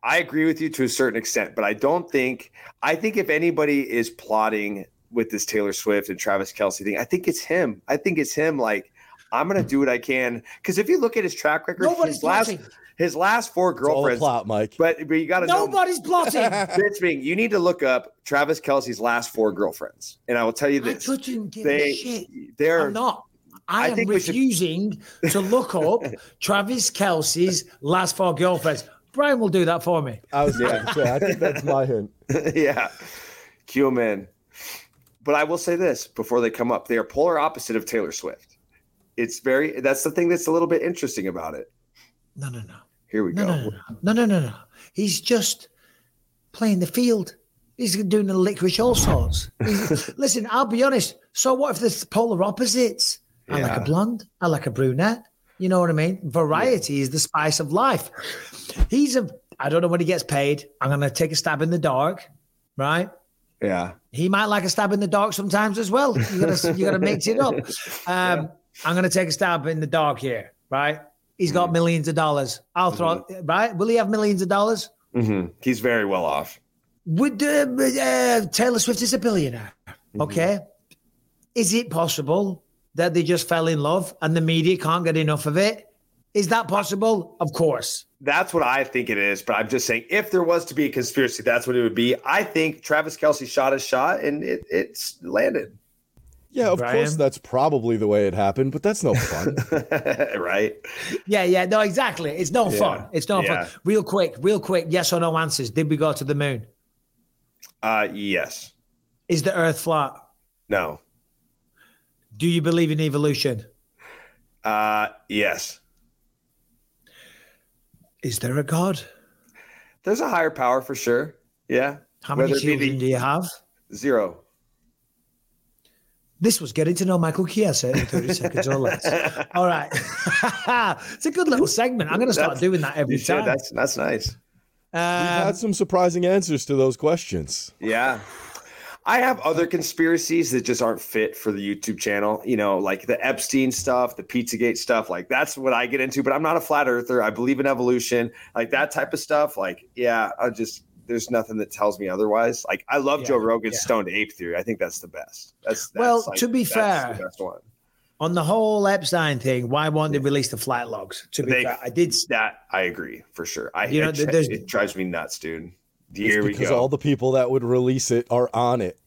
I agree with you to a certain extent, but I don't think I think if anybody is plotting with this Taylor Swift and Travis Kelce thing, I think it's him. I think it's him. Like I'm gonna do what I can because if you look at his track record, Nobody's his last his last four It's all a girlfriends. plot, Mike. But but you got to. Nobody's plotting. Bitch <laughs> being, you need to look up Travis Kelce's last four girlfriends, and I will tell you this: I this: couldn't give they a shit. they're I'm not. I, I am think we should- refusing to look up <laughs> Travis Kelce's last four girlfriends. Brian will do that for me. I was going to say, I think that's my hint. <laughs> yeah, cue 'em in. But I will say this before they come up: they are polar opposite of Taylor Swift. It's very. That's the thing that's a little bit interesting about it. No, no, no. Here we No, go. no, no, no, no, no, no. He's just playing the field. He's doing the licorice all sorts. <laughs> Listen, I'll be honest. So what if there's polar opposites? I like a blonde. I like a brunette. You know what I mean? Variety is the spice of life. He's a. I don't know when he gets paid. I'm gonna take a stab in the dark, right? Yeah. He might like a stab in the dark sometimes as well. You gotta you gotta mix it up. <laughs> Um, I'm gonna take a stab in the dark here, right? He's got millions of dollars. I'll throw right. Will he have millions of dollars? hmm He's very well off. Would uh, uh, Taylor Swift is a billionaire? Okay. Is it possible that they just fell in love and the media can't get enough of it? Is that possible? Of course. That's what I think it is. But I'm just saying, if there was to be a conspiracy, that's what it would be. I think Travis Kelce shot his shot and it, it's landed. Yeah, of course that's probably the way it happened, but that's no fun. <laughs> right? Yeah, yeah, no, exactly. It's no Yeah, fun. It's no yeah. fun. Real quick, real quick, yes or no answers. Did we go to the moon? Uh, yes. Is the earth flat? No. Do you believe in evolution? Uh, yes. Is there a God? There's a higher power for sure. Yeah. How many Whether it be the- children do you have? Zero. This was getting to know Michael Chiesa in 30 seconds or less. <laughs> All right. <laughs> it's a good little segment. I'm going to start That's- doing that every You should. time. That's that's nice. We've Um, had some surprising answers to those questions. Yeah. I have other conspiracies that just aren't fit for the YouTube channel. You know, like the Epstein stuff, the Pizzagate stuff. Like that's what I get into. But I'm not a flat earther. I believe in evolution, like that type of stuff. Like, yeah, I just there's nothing that tells me otherwise. Like, I love Joe Rogan's yeah. stoned ape theory. I think that's the best. That's, that's Well, like- to be that's fair, the best one. on the whole Epstein thing, why won't they release the flight logs? To be They- fair, I did. That I agree for sure. I You know, it, there's- it drives me nuts, dude. It's Here we because go. all the people that would release it are on it.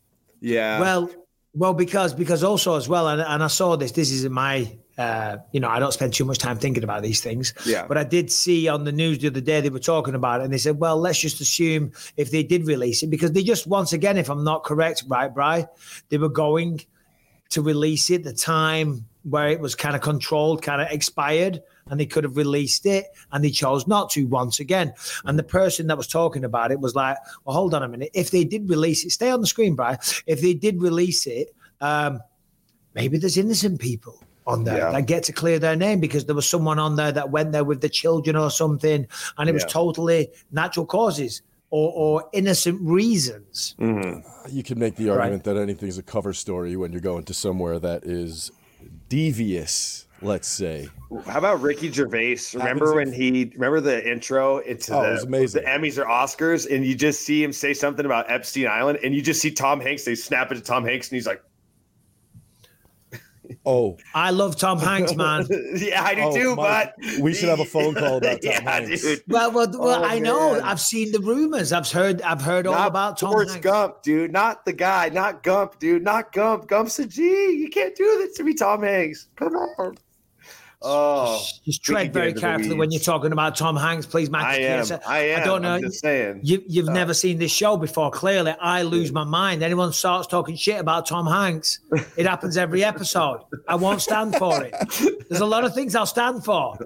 yeah. Well, well, because because also as well, and, and I saw this. This is my, uh, you know, I don't spend too much time thinking about these things. Yeah. But I did see on the news the other day they were talking about it, and they said, well, let's just assume if they did release it, because they just once again, if I'm not correct, right, Bry, they were going to release it the time where it was kind of controlled, kind of expired, and they could have released it, and they chose not to once again. And the person that was talking about it was like, "Well, hold on a minute. If they did release it, stay on the screen, Brian. If they did release it, um, maybe there's innocent people." On there Yeah. that get to clear their name because there was someone on there that went there with the children or something, and it was totally natural causes or, or innocent reasons. Mhm. You could make the argument that anything's a cover story when you're going to somewhere that is devious, let's say. How about Ricky Gervais? Remember when he remember the intro into Oh, the, it was amazing. the Emmys or Oscars, and you just see him say something about Epstein Island, and you just see Tom Hanks. They snap it to Tom Hanks, and he's like, Oh, I love Tom Hanks, man. <laughs> "Yeah, I do Oh, too." Mike, but we should have a phone call about <laughs> Tom yeah, Hanks. dude. Well, well, oh, well Oh, I know. I've seen the rumors. I've heard. I've heard all about Tom Forrest Hanks. Gump, dude. Not the guy. Not Gump, dude. Not Gump. Gump's a G. You can't do this to me, Tom Hanks. Come on. Oh, Just we tread very carefully when you're talking about Tom Hanks, please, Michael. I am. Chiesa. I am. I don't know. I'm just saying. You, you've Uh, never seen this show before. Clearly, I lose my mind. Anyone starts talking shit about Tom Hanks, it happens every <laughs> episode. I won't stand for it. There's a lot of things I'll stand for.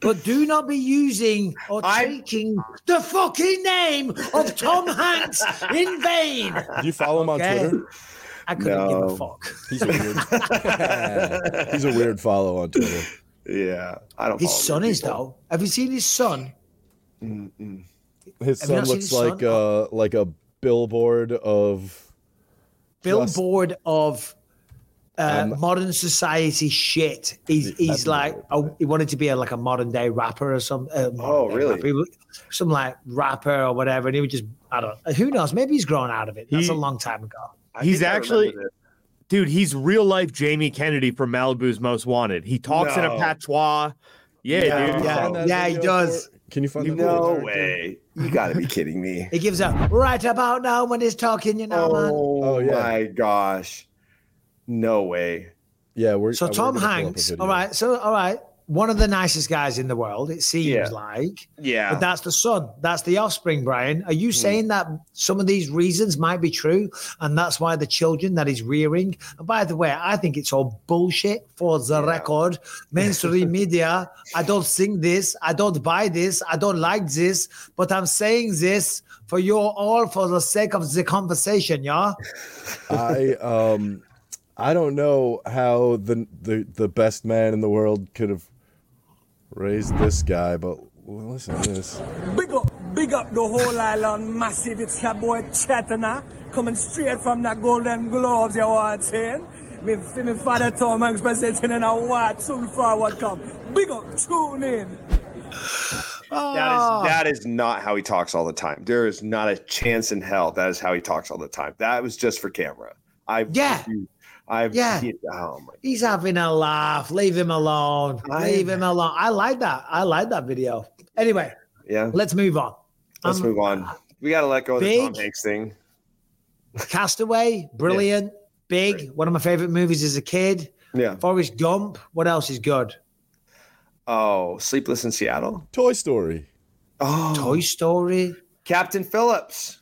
But do not be using or I- taking the fucking name of Tom Hanks in vain. do you follow him Okay. on Twitter? I couldn't give a fuck. He's a weird. <laughs> <laughs> he's a weird follow on Twitter. Yeah, I don't. His son is though. Have you seen his son? Mm-mm. His Have son looks his like son? uh like a billboard of Just- billboard of uh, Um, modern society shit. He's he's like right. oh, he wanted to be a, like a modern day rapper or some. Uh, Oh, really? rapper. He Some like rapper or whatever, and he would just I don't. know. Who knows? Maybe he's grown out of it. That's He- a long time ago. I He's think I actually- remember this. Dude, he's real life Jamie Kennedy from Malibu's Most Wanted. He talks in a patois. Yeah, No. dude. Yeah, yeah, he does. for- Can you find that No video? way. You got to be kidding me. <laughs> He gives a right about now when he's talking. You know, man. Oh, Oh, yeah. my gosh. No way. Yeah, we're So uh, we're Tom gonna pull up a Hanks. All right. So all right. One of the nicest guys in the world. It seems Yeah. like. Yeah. But that's the son. That's the offspring, Brian. Are Hmm. you saying that some of these reasons might be true and that's why the children that he's rearing? And by the way, I think it's all bullshit for the record. Mainstream <laughs> media, I don't think this. I don't buy this. I don't like this. But I'm saying this for you all for the sake of the conversation, yeah? <laughs> I um I don't know how the the the best man in the world could have raised this guy, but well, listen to this. Big up, big up the whole island, massive. It's your boy Chetana, coming straight from the Golden Globes, you want saying? Me, me father Tom Hanks presenting in a what soon forward come. Big up, tune in. That is ah. that is not how he talks all the time. There is not a chance in hell that is how he talks all the time. That was just for camera. I Yeah. I Yeah. oh my He's having a laugh. Leave him alone. I- Leave him alone. I like that. I like that video. Anyway, yeah. let's move on. Let's Um, move on. We gotta let go of the Tom Hanks thing. Castaway, brilliant, big. One of my favorite movies as a kid. Yeah. Forrest Gump. What else is good? Oh, Sleepless in Seattle. Toy Story. Oh, Toy Story. Captain Phillips.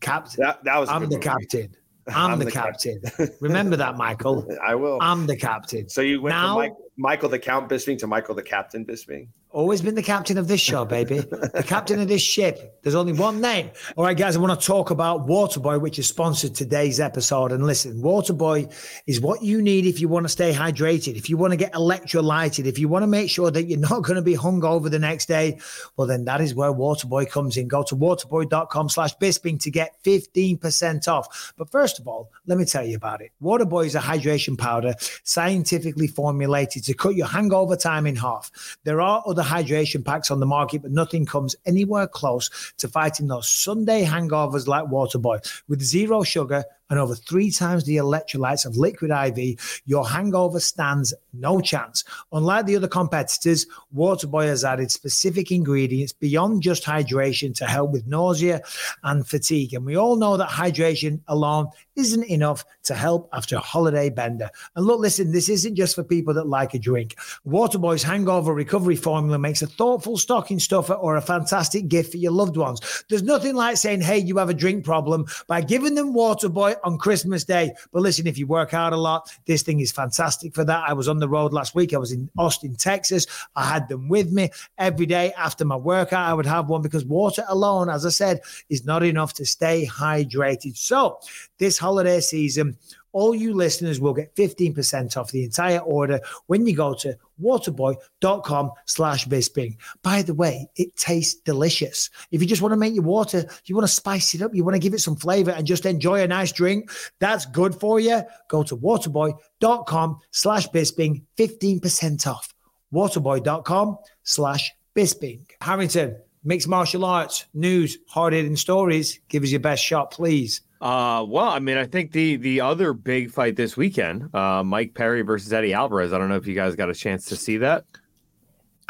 Captain. That that was. I'm the movie. captain. <laughs> I'm, the, captain. Remember that, <laughs> Michael. I will. I'm the captain. so you went now- Mike, Michael the Count Bisping to Michael the Captain Bisping. Always been the captain of this show, baby. the captain of this ship. There's only one name. All right, guys, I want to talk about Waterboy, which is sponsored today's episode. And listen, Waterboy is what you need if you want to stay hydrated, if you want to get electrolyted, if you want to make sure that you're not <laughs> going to be hungover the next day. Well, then that is where Waterboy comes in. Go to waterboy.com slash Bisping to get 15% off. But first of all, let me tell you about it. Waterboy is a hydration powder scientifically formulated to cut your hangover time in half. There are other hydration packs on the market, but nothing comes anywhere close to fighting those Sunday hangovers like Waterboy. With zero sugar and over three times the electrolytes of Liquid IV, your hangover stands no chance. Unlike the other competitors, Waterboy has added specific ingredients beyond just hydration to help with nausea and fatigue. And we all know that hydration alone isn't enough to help after a holiday bender. And look, listen, this isn't just for people that like a drink. Waterboy's hangover recovery formula makes a thoughtful stocking stuffer or a fantastic gift for your loved ones. There's nothing like saying, hey, you have a drink problem by giving them Waterboy on Christmas Day. But listen, if you work out a lot, this thing is fantastic for that. I was on the road last week. I was in Austin, Texas. I had them with me every day after my workout. I would have one because water alone, as I said, is not enough to stay hydrated. So this holiday season, all you listeners will get 15% off the entire order when you go to waterboy.com slash bisping. By the way, it tastes delicious. If you just want to make your water, you want to spice it up, you want to give it some flavor and just enjoy a nice drink, that's good for you. Go to waterboy.com slash bisping, 15% off. waterboy.com slash bisping. Harrington, mixed martial arts, news, hard-hitting stories. Give us your best shot, please. Uh, well, I mean, I think the the other big fight this weekend, uh, Mike Perry versus Eddie Alvarez. I don't know if you guys got a chance to see that.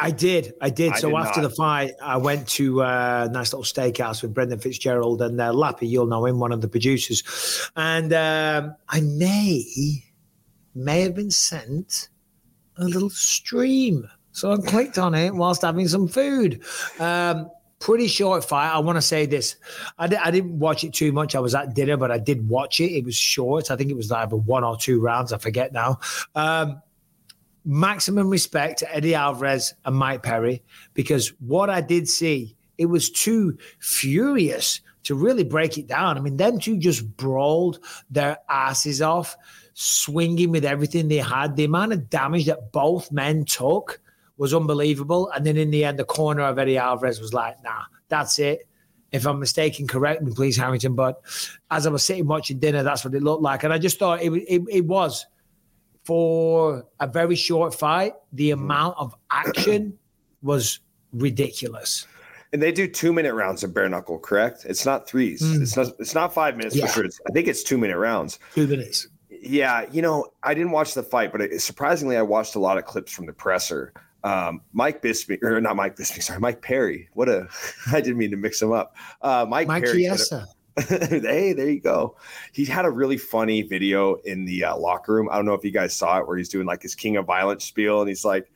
I did. I did. I so did after not. the fight, I went to uh, a nice little steakhouse with Brendan Fitzgerald and uh, Lappy. You'll know him, one of the producers. And um, I may, may have been sent a little stream. So I clicked on it whilst having some food. Um, pretty short fight. I want to say this. I, di- I didn't watch it too much. I was at dinner, but I did watch it. It was short. I think it was either one or two rounds. I forget now. Um, maximum respect to Eddie Alvarez and Mike Perry because what I did see, it was too furious to really break it down. I mean, them two just brawled their asses off, swinging with everything they had. The amount of damage that both men took was unbelievable. And then in the end, the corner of Eddie Alvarez was like, nah, that's it. If I'm mistaken, correct me, please, Harrington. But as I was sitting watching dinner, that's what it looked like. And I just thought it, it, it was for a very short fight, the amount of action <clears throat> was ridiculous. And they do two minute rounds of bare knuckle, correct? It's not threes. Mm. It's not. It's not five minutes Yeah. for sure. It's, I think it's two minute rounds. Two minutes. Yeah, you know, I didn't watch the fight, but it, surprisingly, I watched a lot of clips from the presser. Um, Mike Bisping, or not Mike Bisping, sorry, Mike Perry. What a, <laughs> I didn't mean to mix him up. Uh, Mike, Mike Perry. Chiesa. <laughs> hey, there you go. He had a really funny video in the uh, locker room. I don't know if you guys saw it, where he's doing like his King of Violence spiel, and he's like,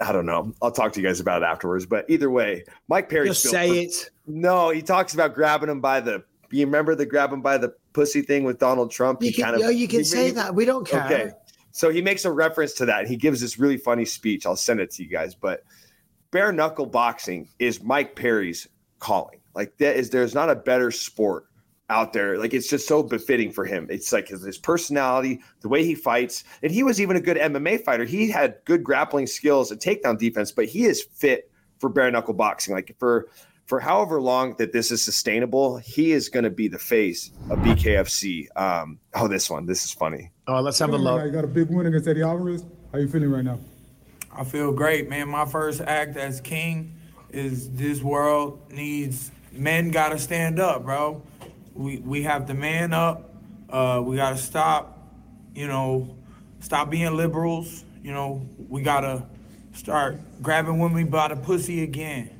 I don't know. I'll talk to you guys about it afterwards. But either way, Mike Perry. Just say it. No, he talks about grabbing him by the. You remember the grab him by the pussy thing with Donald Trump? You he can, oh, you can say that. We don't care. Okay. So he makes a reference to that. He gives this really funny speech. I'll send it to you guys. But bare knuckle boxing is Mike Perry's calling. Like that is there's not a better sport out there. Like it's just so befitting for him. It's like his, his personality, the way he fights, and he was even a good MMA fighter. He had good grappling skills and takedown defense, but he is fit for bare knuckle boxing. Like for for however long that this is sustainable, he is going to be the face of BKFC. Um, oh, this one, this is funny. Oh, let's have a Feeling right now? look. You got a big win against Eddie Alvarez. How you feeling right now? I feel great, man. My first act as king is this world needs men gotta stand up, bro. We we have to man up. Uh, we gotta stop, you know, stop being liberals. You know, we gotta start grabbing women by the pussy again.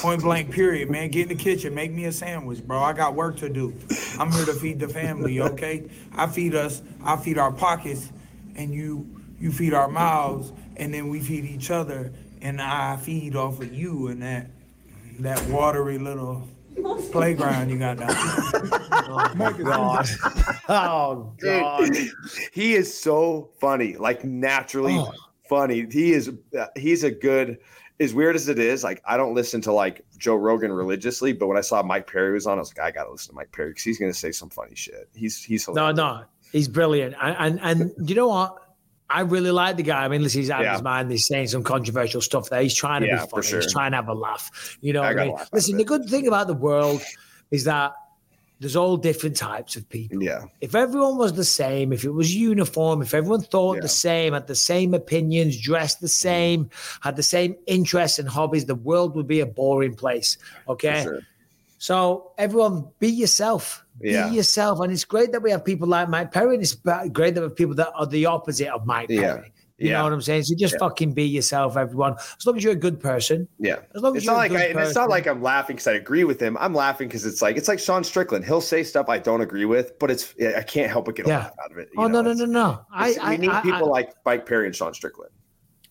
Point blank, period, man. Get in the kitchen, make me a sandwich, bro. I got work to do. I'm here to feed the family, okay? I feed us, I feed our pockets, and you you feed our mouths, and then we feed each other, and I feed off of you and that that watery little playground you got down <laughs> Oh, God. <laughs> Oh, God. Dude, he is so funny, like naturally Oh. funny. He is uh, he's a good as weird as it is, like I don't listen to like Joe Rogan religiously, but when I saw Mike Perry was on, I was like, I gotta listen to Mike Perry because he's gonna say some funny shit. He's he's No, hilarious. no, no, he's brilliant. And, and and <laughs> you know what? I really like the guy. I mean, listen, he's out of his mind. He's saying some controversial stuff there. He's trying to Yeah, be funny. sure. He's trying to have a laugh. You know I what I mean? laugh out of Listen, the good thing about the world is that there's all different types of people. Yeah. If everyone was the same, if it was uniform, if everyone thought Yeah. The same, had the same opinions, dressed the mm. same, had the same interests and hobbies, the world would be a boring place. Okay. Sure. So everyone, be yourself. Yeah. Be yourself, and it's great that we have people like Mike Perry, and it's great that we have people that are the opposite of Mike Yeah. You Yeah. know what I'm saying? So just Yeah. fucking be yourself, everyone. As long as you're a good person. Yeah. As long as It's you're not a like good I, and it's person. not like I'm laughing because I agree with him. I'm laughing because it's like it's like Sean Strickland. He'll say stuff I don't agree with, but it's I can't help but get a Yeah. laugh out of it. Oh you no know? no no no! I, I, we need I, people like Mike Perry and Sean Strickland.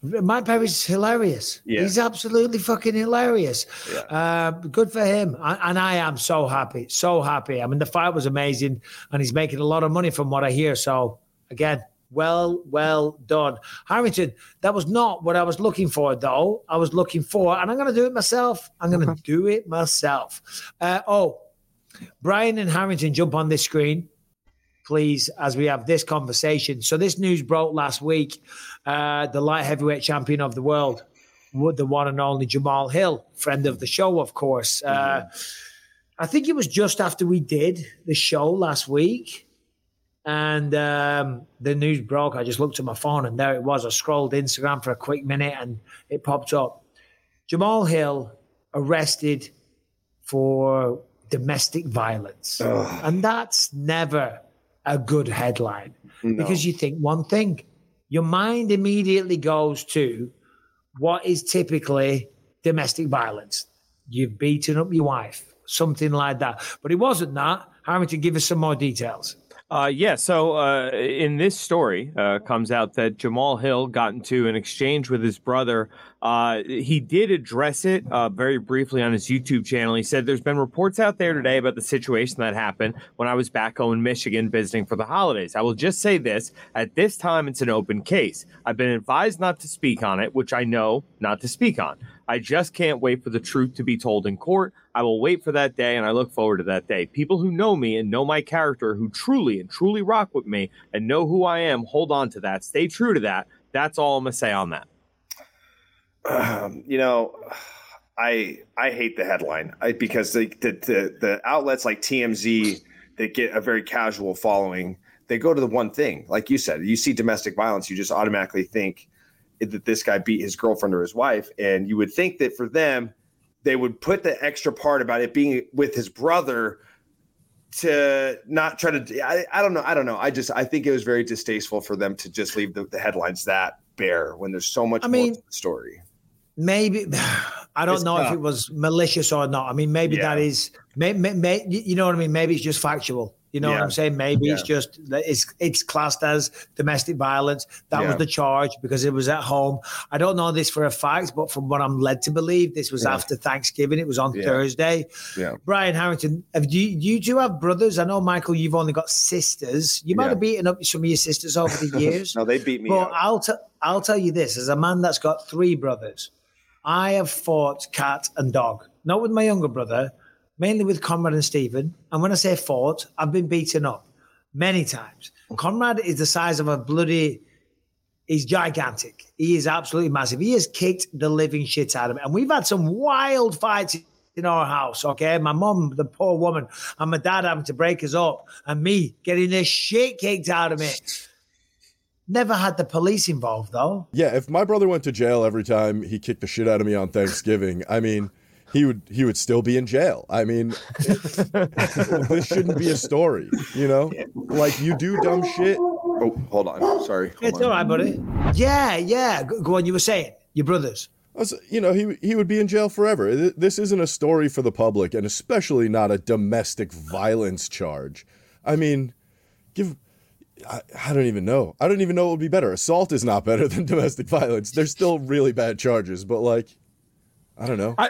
Mike Perry's hilarious. Yeah. He's absolutely fucking hilarious. Uh, good for him. I, and I am so happy, so happy. I mean, the fight was amazing, and he's making a lot of money from what I hear. So, again, well, well done. Harrington, that was not what I was looking for, though. I was looking for, and I'm going to do it myself. I'm going to do it myself. Uh, oh, Brian and Harrington, jump on this screen please, as we have this conversation. So this news broke last week. Uh, the light heavyweight champion of the world, wo- the one and only Jamahal Hill, friend of the show, of course. Uh, I think it was just after we did the show last week. And um, the news broke. I just looked at my phone and there it was. I scrolled Instagram for a quick minute and it popped up. Jamahal Hill arrested for domestic violence. And that's never a good headline because you think one thing, your mind immediately goes to what is typically domestic violence. You've beaten up your wife, something like that. But it wasn't that. Harrington, give us some more details. Uh, yeah. So uh, in this story, uh, comes out that Jamahal Hill got into an exchange with his brother. Uh, he did address it uh, very briefly on his YouTube channel. He said, "There's been reports out there today about the situation that happened when I was back home in Michigan visiting for the holidays. I will just say this: at this time, it's an open case. I've been advised not to speak on it, which I know not to speak on. I just can't wait for the truth to be told in court. I will wait for that day, and I look forward to that day. People who know me and know my character, who truly and truly rock with me and know who I am, hold on to that. Stay true to that. That's all I'm gonna say on that. um, you know, I I hate the headline I, because the, the the the outlets like TMZ that get a very casual following, they go to the one thing. Like you said, you see domestic violence, you just automatically think that this guy beat his girlfriend or his wife, and you would think that for them, they would put the extra part about it being with his brother to not try to I, I don't know i don't know i just i think it was very distasteful for them to just leave the, the headlines that bare when there's so much I more mean, to the story Maybe <sighs> I don't It's know if it was malicious or not. I mean, maybe that Yeah. is, may, may, may, you know what I mean? Maybe it's just factual. You know what I'm saying? Maybe it's just that it's it's classed as domestic violence. That was the charge because it was at home. I don't know this for a fact, but from what I'm led to believe, this was Yeah. after Thanksgiving. It was on Yeah. Thursday. Yeah. Brian Harrington, have you you two have brothers? I know Michael, you've only got sisters. You might Yeah. have beaten up some of your sisters over the <laughs> years. No, they beat me. But up. I'll t- I'll tell you this: as a man that's got three brothers, I have fought cat and dog. Not with my younger brother, mainly with Konrad and Stephen. And when I say fought, I've been beaten up many times. Konrad is the size of a bloody. He's gigantic. He is absolutely massive. He has kicked the living shit out of me, and we've had some wild fights in our house. Okay, my mum, the poor woman, and my dad having to break us up, and me getting the shit kicked out of me. Never had the police involved though. Yeah, if my brother went to jail every time he kicked the shit out of me on Thanksgiving, I mean, he would he would still be in jail. I mean, <laughs> this shouldn't be a story, you know? Like you do dumb shit. Oh, hold on. Sorry. Hold It's on. all right, buddy. Yeah, yeah. Go, go on. You were saying your brothers. Was- You know, he he would be in jail forever. This isn't a story for the public, and especially not a domestic violence charge. I mean, give. I, I don't even know. I don't even know what would be better. Assault is not better <laughs> than domestic violence. They're still really bad charges, but like, I don't know. I,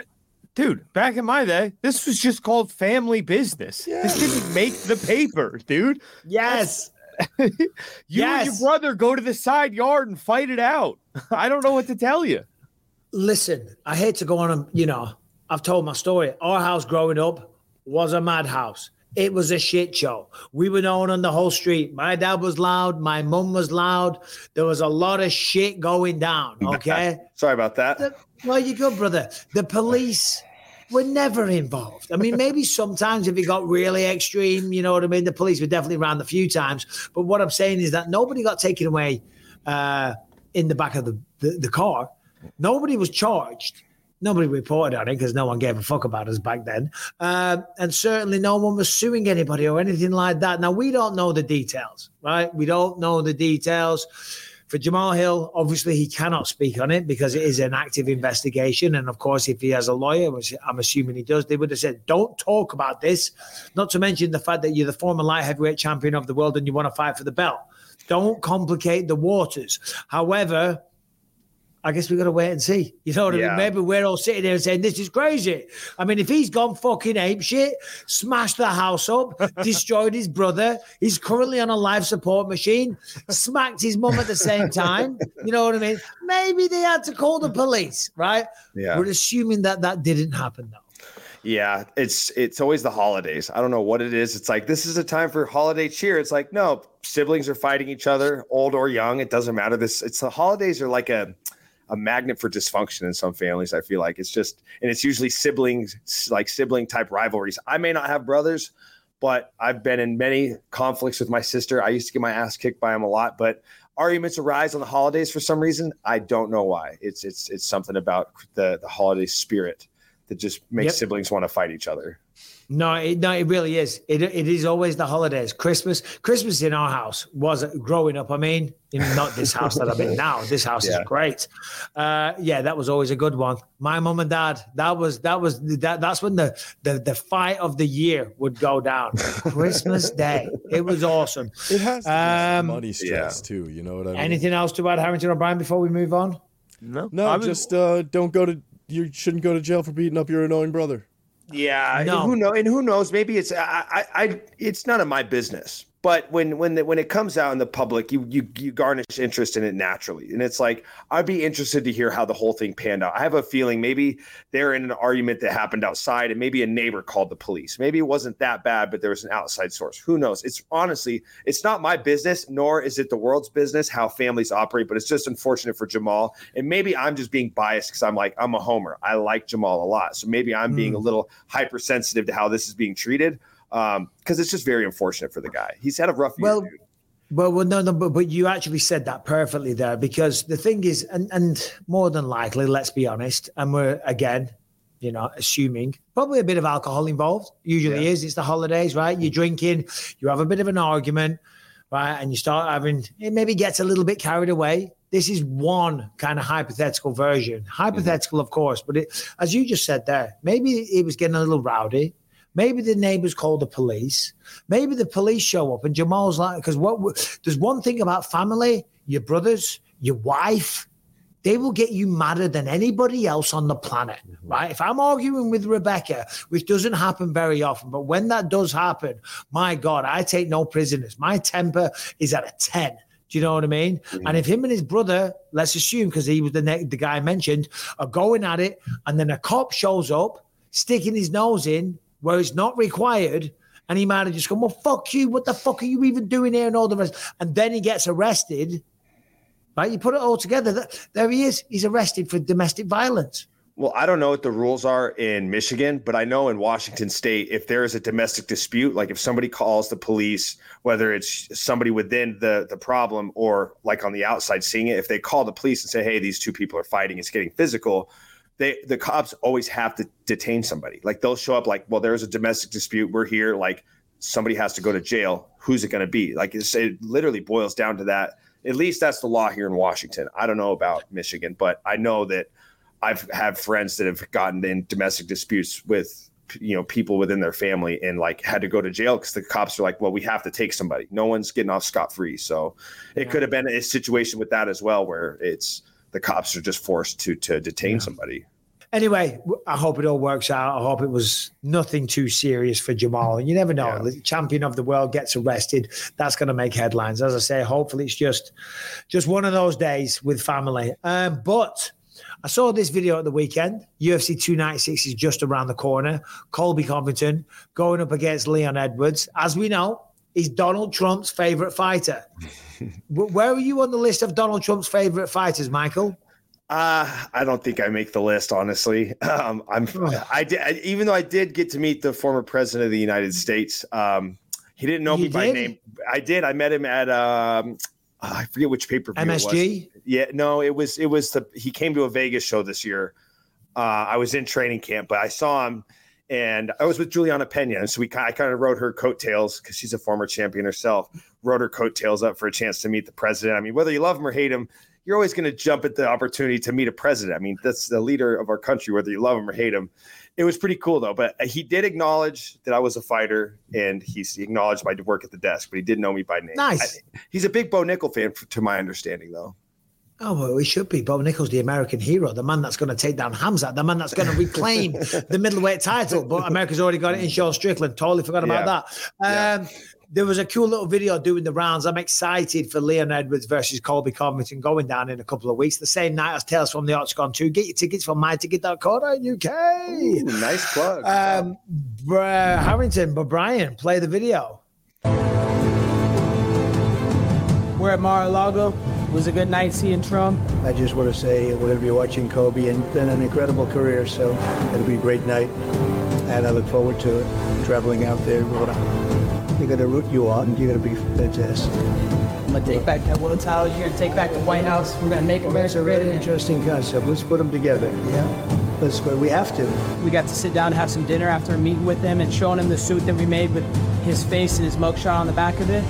dude, back in my day, this was just called family business. This didn't make the paper, dude. Yes. <laughs> you and your brother go to the side yard and fight it out. I don't know what to tell you. Listen, I hate to go on. and You know, I've told my story. Our house growing up was a madhouse. It was a shit show. We were known on the whole street. My dad was loud. My mum was loud. There was a lot of shit going down. <laughs> Okay. Sorry about that. The- well, you good, brother. The police were never involved. I mean, maybe sometimes if it got really extreme, you know what I mean? The police were definitely around a few times. But what I'm saying is that nobody got taken away uh, in the back of the, the, the car. Nobody was charged. Nobody reported on it because no one gave a fuck about us back then. Um, and certainly no one was suing anybody or anything like that. Now, we don't know the details, right? We don't know the details. For Jamahal Hill, obviously he cannot speak on it because it is an active investigation. And of course, if he has a lawyer, which I'm assuming he does, they would have said, don't talk about this. Not to mention the fact that you're the former light heavyweight champion of the world and you want to fight for the belt. Don't complicate the waters. However, I guess we got to wait and see. You know what I mean? Maybe we're all sitting there saying, this is crazy. I mean, if he's gone fucking ape shit, smashed the house up, <laughs> destroyed his brother, he's currently on a life support machine, smacked his mum at the same time. You know what I mean? Maybe they had to call the police, right? Yeah. We're assuming that that didn't happen though. Yeah, it's it's always the holidays. I don't know what it is. It's like this is a time for holiday cheer. It's like no, siblings are fighting each other, old or young. It doesn't matter. This it's the holidays are like a a magnet for dysfunction in some families. I feel like it's just and it's usually siblings like sibling type rivalries. I may not have brothers, but I've been in many conflicts with my sister. I used to get my ass kicked by him a lot, but arguments arise on the holidays for some reason. I don't know why. It's it's it's something about the the holiday spirit that just makes Yep. siblings want to fight each other. No, it, no, it really is. It, it is always the holidays. Christmas, Christmas in our house was growing up. I mean, in not this house that I'm in now. This house Yeah. is great. Uh, yeah, that was always a good one. My mum and dad. That was that was that. That's when the the the fight of the year would go down. Christmas <laughs> Day. It was awesome. It has Um, money stress too. You know what I mean? Anything else to add, Harrington O'Brien, before we move on? No, No, I was- just uh, don't go to. You shouldn't go to jail for beating up your annoying brother. Yeah, No. who know? And who knows? Maybe it's I, I, I it's none of my business. But when when the, when it comes out in the public, you you you garnish interest in it naturally, and it's like I'd be interested to hear how the whole thing panned out. I have a feeling maybe they're in an argument that happened outside, and maybe a neighbor called the police. Maybe it wasn't that bad, but there was an outside source. Who knows? It's honestly, it's not my business, nor is it the world's business how families operate. But it's just unfortunate for Jamahal, and maybe I'm just being biased because I'm like I'm a homer. I like Jamahal a lot, so maybe I'm being a hmm. little hypersensitive to how this is being treated Um, because it's just very unfortunate for the guy. He's had a rough year. Well, dude. Well, well, no, no, but, but you actually said that perfectly there because the thing is, and, and more than likely, let's be honest, and we're again, you know, assuming probably a bit of alcohol involved. Usually is. It's the holidays, right? You're drinking, you have a bit of an argument, right? And you start having, it maybe gets a little bit carried away. This is one kind of hypothetical version. Hypothetical, mm-hmm. of course, but it, as you just said there, maybe it was getting a little rowdy. Maybe the neighbors call the police. Maybe the police show up and Jamahal's like, because what there's one thing about family, your brothers, your wife, they will get you madder than anybody else on the planet, mm-hmm. right? If I'm arguing with Rebecca, which doesn't happen very often, but when that does happen, my God, I take no prisoners. My temper is at a 10. Do you know what I mean? Mm-hmm. And if him and his brother, let's assume, because he was the ne- the guy I mentioned, are going at it, and then a cop shows up, sticking his nose in where it's not required, and he might have just gone, "Well, fuck you! What the fuck are you even doing here?" and all the rest, and then he gets arrested. Right? You put it all together. There he is. He's arrested for domestic violence. Well, I don't know what the rules are in Michigan, but I know in Washington state, if there is a domestic dispute, like if somebody calls the police, whether it's somebody within the, the problem or like on the outside seeing it, if they call the police and say, hey, these two people are fighting, it's getting physical, they the cops always have to detain somebody. Like they'll show up like, well, there's a domestic dispute. We're here. Like somebody has to go to jail. Who's it going to be? Like it's, it literally boils down to that. At least that's the law here in Washington. I don't know about Michigan, but I know that I've had friends that have gotten in domestic disputes with you know people within their family and like had to go to jail because the cops are like, well, we have to take somebody. No one's getting off scot free. So it could have been a situation with that as well, where it's the cops are just forced to to detain somebody. Anyway, I hope it all works out. I hope it was nothing too serious for Jamahal. And you never know. The champion of the world gets arrested. That's going to make headlines. As I say, hopefully it's just just one of those days with family. Um, but I saw this video at the weekend. UFC 296 is just around the corner. Colby Covington going up against Leon Edwards. As we know, he's Donald Trump's favorite fighter. <laughs> Where are you on the list of Donald Trump's favorite fighters, Michael? Uh, I don't think I make the list, honestly. <laughs> Um, I'm, <sighs> I did, I, even though I did get to meet the former president of the United States. Um, he didn't know You me by name. I did. I met him at, um, I forget which pay per view. MSG? Yeah, no, it was, it was the, he came to a Vegas show this year. Uh, I was in training camp, but I saw him and I was with Juliana Pena. And so we I kind of rode her coattails because she's a former champion herself, rode her coattails up for a chance to meet the president. I mean, whether you love him or hate him, you're always going to jump at the opportunity to meet a president. I mean, that's the leader of our country, whether you love him or hate him. It was pretty cool though, but uh, he did acknowledge that I was a fighter, and he acknowledged my work at the desk, but he didn't know me by name. Nice. I- he's a big Bo Nickal fan, to my understanding, though. Oh, well, he should be. Bo Nickal, the American hero, the man that's going to take down Hamzat, the man that's going to reclaim the middleweight title. But America's already got it in Sean Strickland. Totally forgot about that. Um, There was a cool little video doing the rounds. I'm excited for Leon Edwards versus Colby Covington going down in a couple of weeks, the same night as Tales from the Octagon 2. Get your tickets from myticket.co.uk. Ooh, nice plug. Um, Br- Harrington, but Brian, play the video. We're at Mar-a-Lago. It was a good night seeing Trump. I just want to say we're going to be watching Colby and been an incredible career, so it'll be a great night. And I look forward to it. Traveling out there, we're going to root you on. And you're going to be fantastic. I'm gonna take back that world title. You're gonna take back the White House. We're gonna make America a great very interesting concept. Let's put them together. Yeah, let's. But we have to. We got to sit down and have some dinner after a meeting with him and showing him the suit that we made with his face and his mugshot on the back of it.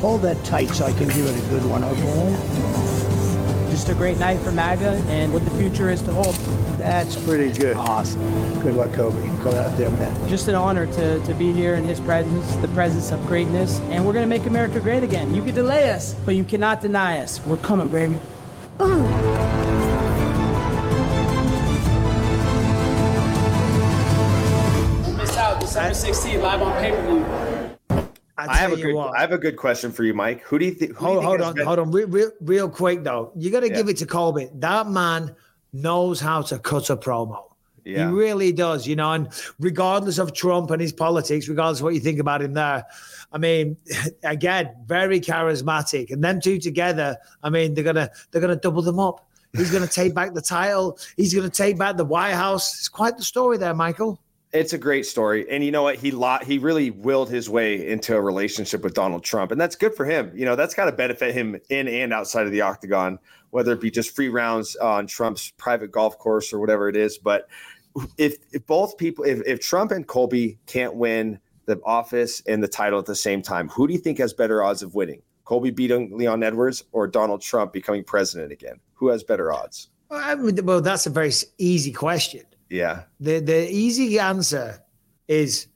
Hold that tight so I can give it a good one, okay? Just a great night for MAGA and what the future is to hold. That's pretty good. Awesome. Good luck, Colby. Go out there, man. Just an honor to, to be here in his presence, the presence of greatness. And we're gonna make America great again. You can delay us, but you cannot deny us. We're coming, baby. Miss out December 16th, live on pay-per-view. I have a you good. what. I have a good question for you, Mike. Who do you think? Hold, hold on, hold on, real, real, real quick though. You got to Yeah. give it to Colby. That man knows how to cut a promo. Yeah. He really does, you know. And regardless of Trump and his politics, regardless of what you think about him there, I mean, <laughs> again, very charismatic. And them two together, I mean, they're gonna they're gonna double them up. He's gonna <laughs> take back the title. He's gonna take back the White House. It's quite the story there, Michael. It's a great story, and you know what? He lo- he really willed his way into a relationship with Donald Trump, and that's good for him. You know, that's got to benefit him in and outside of the octagon, whether it be just free rounds on Trump's private golf course or whatever it is. But if, if both people, if, if Trump and Colby can't win the office and the title at the same time, who do you think has better odds of winning? Colby beating Leon Edwards or Donald Trump becoming president again? Who has better odds? Well, I mean, well, that's a very easy question. Yeah. The the easy answer is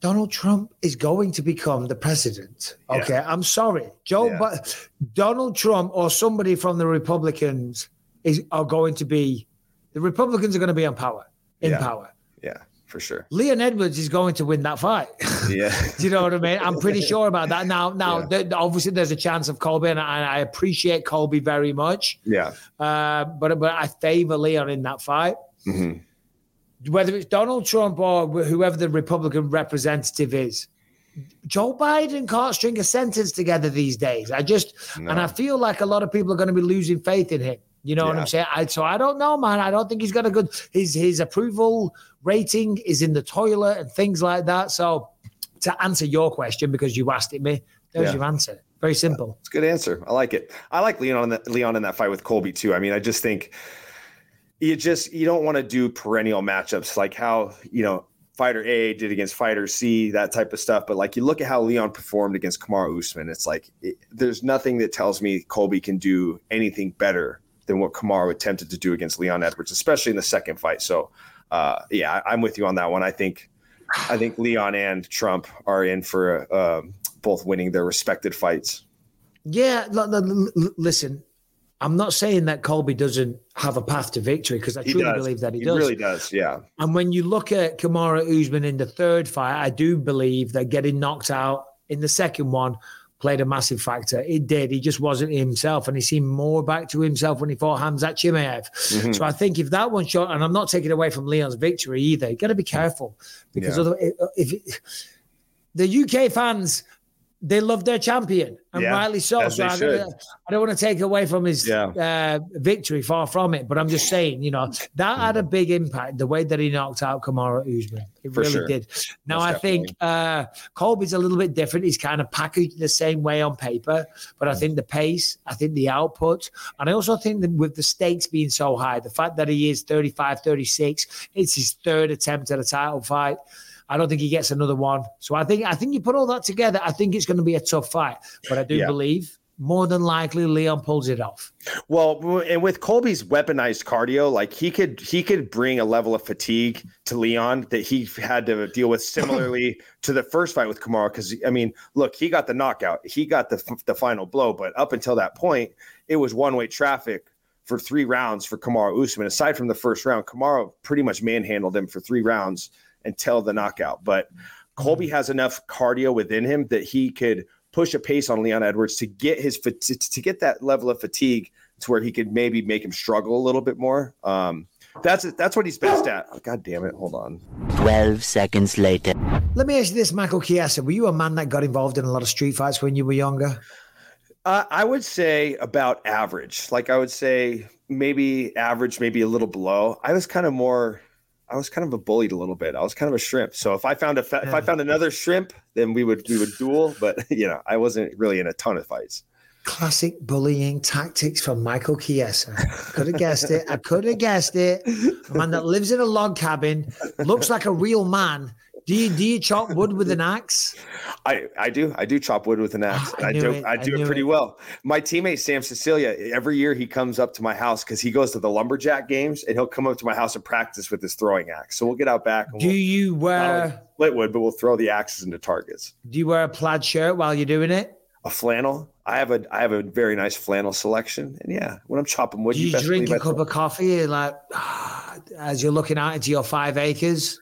Donald Trump is going to become the president. Yeah. Okay, I'm sorry, Joe, Yeah. but Donald Trump or somebody from the Republicans is are going to be the Republicans are going to be in power. In Yeah. power. Yeah, for sure. Leon Edwards is going to win that fight. <laughs> Yeah. Do you know what I mean? I'm pretty <laughs> sure about that. Now, now, th- obviously, there's a chance of Colby, and I, I appreciate Colby very much. Yeah. Uh, but but I favor Leon in that fight. Mhm. Whether it's Donald Trump or whoever the Republican representative is, Joe Biden can't string a sentence together these days. I just and I feel like a lot of people are going to be losing faith in him. You know what I'm saying? I, so I don't know, man. I don't think he's got a good. His his approval rating is in the toilet and things like that. So to answer your question because you asked it me, there's Yeah. your answer. Very simple. It's a good answer. I like it. I like Leon in that, Leon in that fight with Colby too. I mean, I just think you just you don't want to do perennial matchups like how you know fighter A did against fighter C, that type of stuff. But like you look at how Leon performed against Kamaru Usman, it's like it, there's nothing that tells me Colby can do anything better than what Kamaru attempted to do against Leon Edwards, especially in the second fight. So uh, yeah, I'm with you on that one. I think I think Leon and Trump are in for um, both winning their respected fights. Yeah, l- l- l- listen, I'm not saying that Colby doesn't have a path to victory because I He truly does. believe that he, does. He does. really does. Yeah. And when you look at Kamaru Usman in the third fight, I do believe that getting knocked out in the second one played a massive factor. It did. He just wasn't himself, and he seemed more back to himself when he fought Hamzat Chimaev. Mhm. So I think if that one shot, and I'm not taking away from Leon's victory either, you got to be careful because Yeah. other, if it, the UK fans. They love their champion, and Yeah, rightly so. So I. I don't want to take away from his Yeah. uh, victory, far from it. But I'm just saying, you know, that had a big impact. The way that he knocked out Kamaru Usman, it For really sure. did. Now Most I think uh, Colby's a little bit different. He's kind of packaged the same way on paper, but I Mm. think the pace, I think the output, and I also think that with the stakes being so high, the fact that he is 35, 36, it's his third attempt at a title fight. I don't think he gets another one. So I think I think you put all that together, I think it's going to be a tough fight. But I do Yeah. believe more than likely Leon pulls it off. Well, and with Colby's weaponized cardio, like he could he could bring a level of fatigue to Leon that he had to deal with similarly <coughs> to the first fight with Kamaru. Because I mean, look, he got the knockout, he got the the final blow, but up until that point, it was one way traffic for three rounds for Kamaru Usman. Aside from the first round, Kamaru pretty much manhandled him for three rounds until the knockout. But Colby has enough cardio within him that he could push a pace on Leon Edwards to get his to get that level of fatigue to where he could maybe make him struggle a little bit more. Um, that's that's what he's best at. Oh, God damn it! Hold on. 12 seconds later. Let me ask you this, Michael Chiesa. Were you a man that got involved in a lot of street fights when you were younger? Uh, I would say about average. Like I would say maybe average, maybe a little below. I was kind of more. I was kind of a bullied a little bit. I was kind of a shrimp. So if I found a fa- if I found another shrimp, then we would we would duel. But <laughs> you know, I wasn't really in a ton of fights. Classic bullying tactics from Michael Chiesa. Could have guessed it. I could have guessed it. A man that lives in a log cabin, looks like a real man. Do you do you chop wood with an axe? I, I do I do chop wood with an axe. Ah, I I, do it. I I do knew it pretty it. well. My teammate Sam Sicilia every year he comes up to my house because he goes to the lumberjack games and he'll come up to my house and practice with his throwing axe. So we'll get out back. And Do we'll, you wear split wood, but we'll throw the axes into targets. do you wear a plaid shirt while you're doing it? A flannel. I have a I have a very nice flannel selection, and yeah, when I'm chopping wood, Do you best drink a I cup of coffee like <sighs> as you're looking out into your five acres?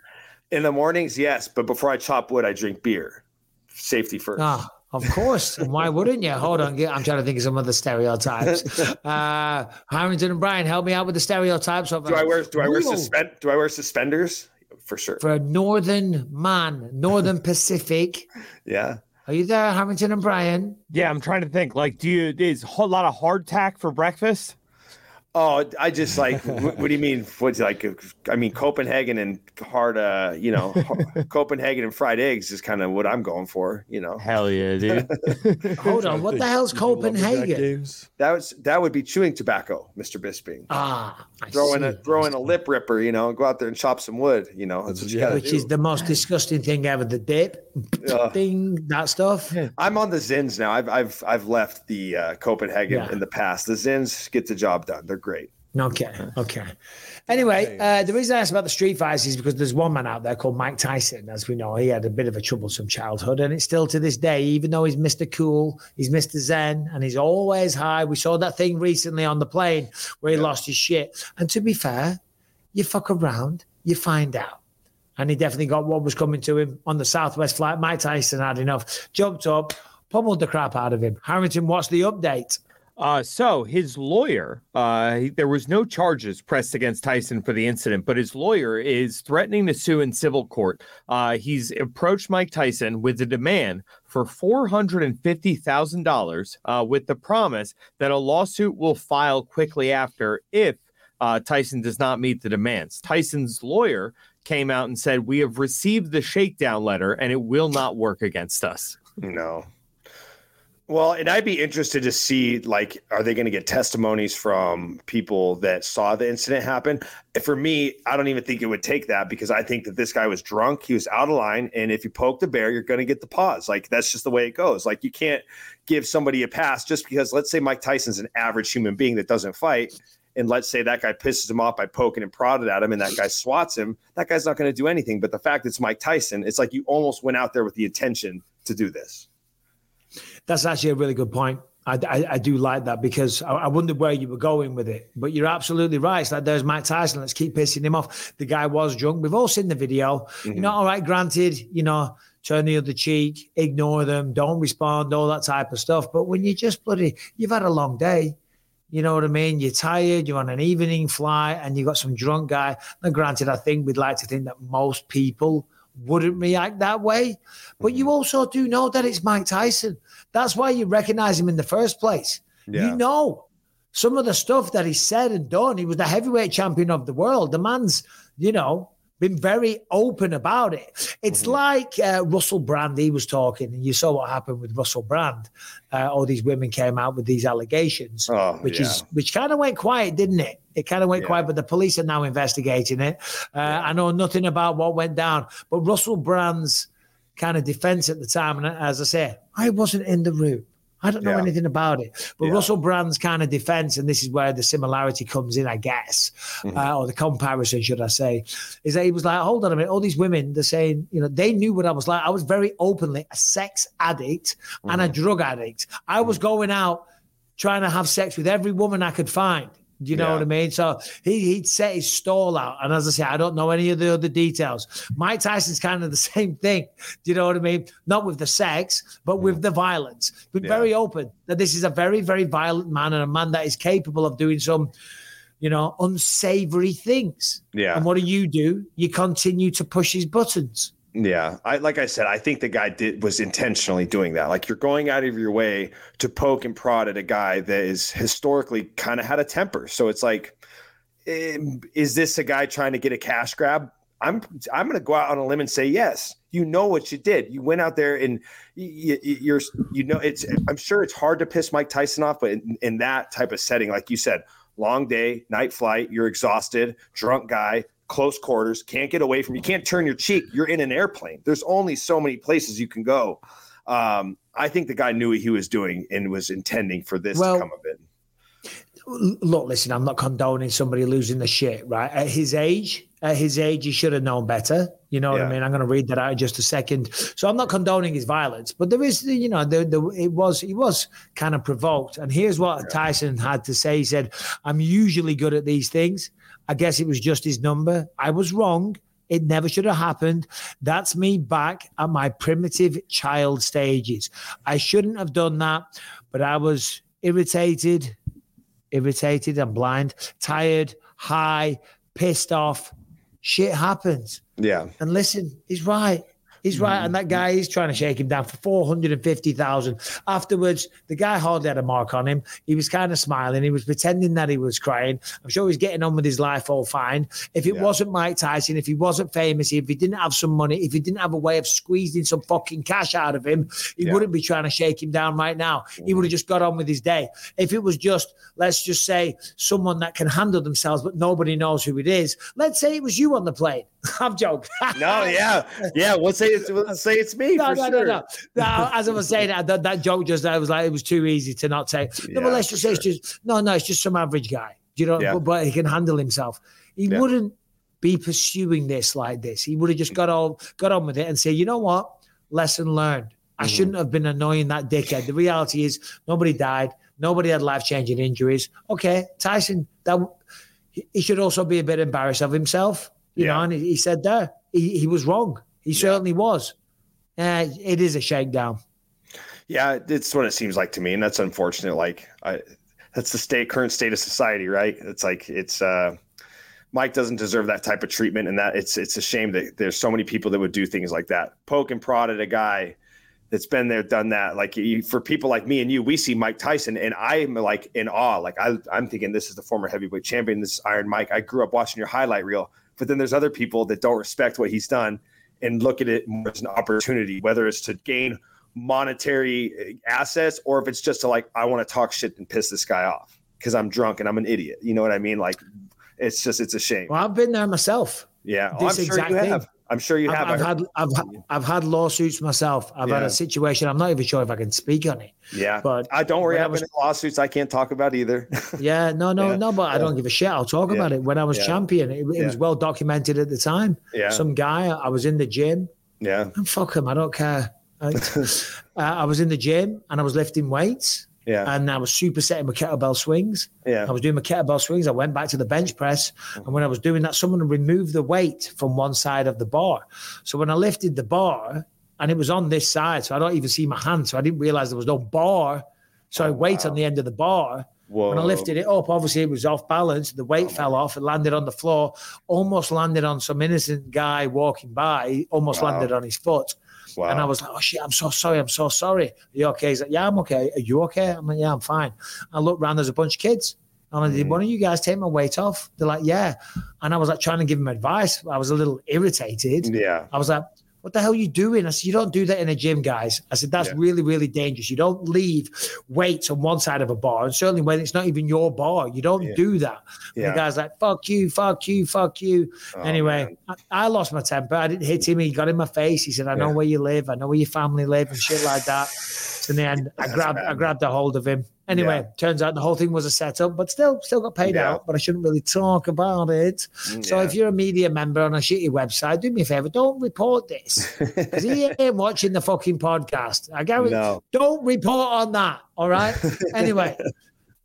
In the mornings, yes, but before I chop wood, I drink beer. Safety first. Ah, of course. And why wouldn't you? Hold on. I'm trying to think of some other stereotypes. <laughs> Uh, Harrington and Brian, help me out with the stereotypes. Of Do I wear do I wear suspend do I wear suspenders? For sure. For a northern man, northern <laughs> Pacific. Yeah. Are you there, Harrington and Brian? Yeah, I'm trying to think. Like, do you is a whole lot of hardtack for breakfast? Oh, I just like. what, what do you mean? What's like? I mean, Copenhagen and hard. Uh, you know, <laughs> Copenhagen and fried eggs is kind of what I'm going for. You know. Hell yeah, dude. <laughs> Hold on. What the hell's Copenhagen? That was that would be chewing tobacco, Mr. Bisping. Ah, I Throw in a see. throw in a lip ripper. You know, go out there and chop some wood. You know, that's what you gotta Which do. is the most disgusting thing ever. The dip, <laughs> Uh, thing, that stuff. I'm on the Zyns now. I've I've I've left the uh, Copenhagen Yeah. in the past. The Zyns get the job done. They're great. Okay, okay. Anyway, uh, the reason I asked about the street fights is because there's one man out there called Mike Tyson. As we know, he had a bit of a troublesome childhood, and it's still to this day, even though he's Mr. Cool, he's Mr. Zen, and he's always high. We saw that thing recently on the plane where he lost his shit. And to be fair, you fuck around, you find out. And he definitely got what was coming to him on the Southwest flight. Mike Tyson had enough, jumped up, pummeled the crap out of him. Harrington, what's the update? Uh, so his lawyer, uh, he- there was no charges pressed against Tyson for the incident, but his lawyer is threatening to sue in civil court. Uh, he's approached Mike Tyson with a demand for four hundred and fifty thousand dollars, uh, with the promise that a lawsuit will file quickly after if uh, Tyson does not meet the demands. Tyson's lawyer came out and said, "We have received the shakedown letter, and it will not work against us." No. Well, and I'd be interested to see like, are they going to get testimonies from people that saw the incident happen? For me, I don't even think it would take that because I think that this guy was drunk, he was out of line, and if you poke the bear, you're going to get the pause. Like that's just the way it goes. Like you can't give somebody a pass just because, let's say, Mike Tyson's an average human being that doesn't fight. And let's say that guy pisses him off by poking and prodded at him, and that guy swats him. That guy's not going to do anything. But the fact it's Mike Tyson, it's like you almost went out there with the intention to do this. That's actually a really good point. I, I, I do like that because I, I wondered where you were going with it. But you're absolutely right. It's like there's Mike Tyson. Let's keep pissing him off. The guy was drunk. We've all seen the video. Mm-hmm. You know, all right, granted, you know, turn the other cheek, ignore them, don't respond, all that type of stuff. But when you just bloody, you've had a long day. You know what I mean? You're tired, you're on an evening flight, and you got some drunk guy. Now, granted, I think we'd like to think that most people wouldn't react that way. But you mm-hmm. also do know that it's Mike Tyson. That's why you recognize him in the first place. You know some of the stuff that he said and done. He was the heavyweight champion of the world. The man's, you know, been very open about it. It's like uh, Russell Brand. He was talking, and you saw what happened with Russell Brand. Uh, all these women came out with these allegations, Oh, which yeah. is which kind of went quiet, didn't it? It kind of went quiet, but the police are now investigating it. Uh, I know nothing about what went down, but Russell Brand's kind of defense at the time, and as I say, I wasn't in the room. I don't know Yeah. anything about it. But Russell Brand's kind of defense, and this is where the similarity comes in, I guess, Mm-hmm. uh, or the comparison, should I say, is that he was like, hold on a minute, all these women, they're saying, you know, they knew what I was like. I was very openly a sex addict and Mm-hmm. a drug addict. I was going out trying to have sex with every woman I could find. Do you know Yeah. what I mean? So he, he'd set his stall out. And as I say, I don't know any of the other details. Mike Tyson's kind of the <laughs> same thing. Do you know what I mean? Not with the sex, but with mm. the violence. Been very open that this is a very, very violent man and a man that is capable of doing some, you know, unsavory things. Yeah. And what do you do? You continue to push his buttons. Yeah, I like I said, I think the guy did was intentionally doing that. Like you're going out of your way to poke and prod at a guy that is historically kind of had a temper. So it's like, is this a guy trying to get a cash grab? I'm I'm going to go out on a limb and say yes. You know what you did. You went out there and you, you're you know it's. I'm sure it's hard to piss Mike Tyson off, but in, in that type of setting, like you said, long day, night flight, you're exhausted, drunk guy, close quarters, can't get away from you, can't turn your cheek. You're in an airplane. There's only so many places you can go. Um, I think the guy knew what he was doing and was intending for this Well- to come of it. look, listen, I'm not condoning somebody losing the shit, right? At his age, at his age, he should have known better. You know what I mean? I'm going to read that out in just a second. So I'm not condoning his violence, but there is, you know, the, the it was he was kind of provoked. And here's what Tyson had to say. He said, "I'm usually good at these things. I guess it was just his number. I was wrong." It never should have happened. That's me back at my primitive child stages. I shouldn't have done that, but I was irritated, irritated and blind, tired, high, pissed off. Shit happens. Yeah. And listen, he's right. He's right. Mm-hmm. And that guy is trying to shake him down for 450,000. Afterwards, the guy hardly had a mark on him. He was kind of smiling. He was pretending that he was crying. I'm sure he's getting on with his life all fine. If it wasn't Mike Tyson, if he wasn't famous, if he didn't have some money, if he didn't have a way of squeezing some fucking cash out of him, he wouldn't be trying to shake him down right now. He mm-hmm. would have just got on with his day. If it was just, let's just say, someone that can handle themselves, but nobody knows who it is, let's say it was you on the plane. <laughs> I'm joking. No, yeah, yeah. We'll say it's <laughs> we'll say it's me No, for no, sure. no, no, no. As I was saying, <laughs> that, that, joke just I was like, it was too easy to not say. No, but let's just say it's just no, no, it's just some average guy. Do you know? Yeah. But, but he can handle himself. He Yeah. wouldn't be pursuing this like this. He would have just got all got on with it and say, you know what? Lesson learned. I Mm-hmm. shouldn't have been annoying that dickhead. The reality is nobody died. Nobody had life changing injuries. Okay, Tyson, that he- should also be a bit embarrassed of himself. You know, and he, he said there he, he was wrong. He certainly was. Uh, it is a shakedown. Yeah, it's what it seems like to me, and that's unfortunate. Like, I, that's the state current state of society, right? It's like it's uh, Mike doesn't deserve that type of treatment, and that it's it's a shame that there's so many people that would do things like that, poke and prod at a guy that's been there, done that. Like you, for people like me and you, we see Mike Tyson, and I'm like in awe. Like I, I'm thinking this is the former heavyweight champion, this is Iron Mike. I grew up watching your highlight reel, but then there's other people that don't respect what he's done and look at it more as an opportunity, whether it's to gain monetary uh, assets or if it's just to like I want to talk shit and piss this guy off because I'm drunk and I'm an idiot. You know what I mean? Like it's just it's a shame. Well, I've been there myself. Yeah, oh, I'm This sure you thing. Have. I'm sure you I've. I I've had I've had- I've had lawsuits myself. I've had a situation. I'm not even sure if I can speak on it. yeah, but I don't worry. I I've was- lawsuits I can't talk about either. <laughs> Yeah, no, no, Yeah. no. But I don't give a shit. I'll talk Yeah. about it. When I was Yeah. champion, it, it was well documented at the time. Yeah. Some guy. I was in the gym. yeah, And fuck him. I don't care. <laughs> I, uh, I was in the gym and I was lifting weights. Yeah. And I was supersetting my kettlebell swings. Yeah. I was doing my kettlebell swings. I went back to the bench press. And when I was doing that, someone removed the weight from one side of the bar. So when I lifted the bar, and it was on this side, so I don't even see my hand. So I didn't realize there was no bar. So I oh, weight on the end of the bar. Whoa. When I lifted it up, obviously it was off balance. The weight oh, fell off. It landed on the floor, almost landed on some innocent guy walking by, almost Wow. landed on his foot. Wow. And I was like, oh shit, I'm so sorry. I'm so sorry. Are you okay? He's like, yeah, I'm okay. Are you okay? I'm like, yeah, I'm fine. I looked around, there's a bunch of kids. And I Mm. did one of you guys take my weight off? They're like, yeah. And I was like trying to give them advice. I was a little irritated. Yeah. I was like, what the hell are you doing? I said, you don't do that in a gym, guys. I said, that's Yeah. really, really dangerous. You don't leave weights on one side of a bar. And certainly when it's not even your bar, you don't Yeah. do that. Yeah. the guy's like, fuck you, fuck you, fuck you. Oh, anyway, I, I lost my temper. I didn't hit him. He got in my face. He said, I know where you live. I know where your family live and shit like that. <sighs> So in the end, I grabbed, bad, I grabbed a hold of him. Anyway, Yeah. turns out the whole thing was a setup, but still, still got paid Yeah. out. But I shouldn't really talk about it. Mm, so if you're a media member on a shitty website, do me a favor, don't report this. 'Cause he <laughs> ain't watching the fucking podcast. I guarantee. No. Don't report on that. All right. <laughs> Anyway.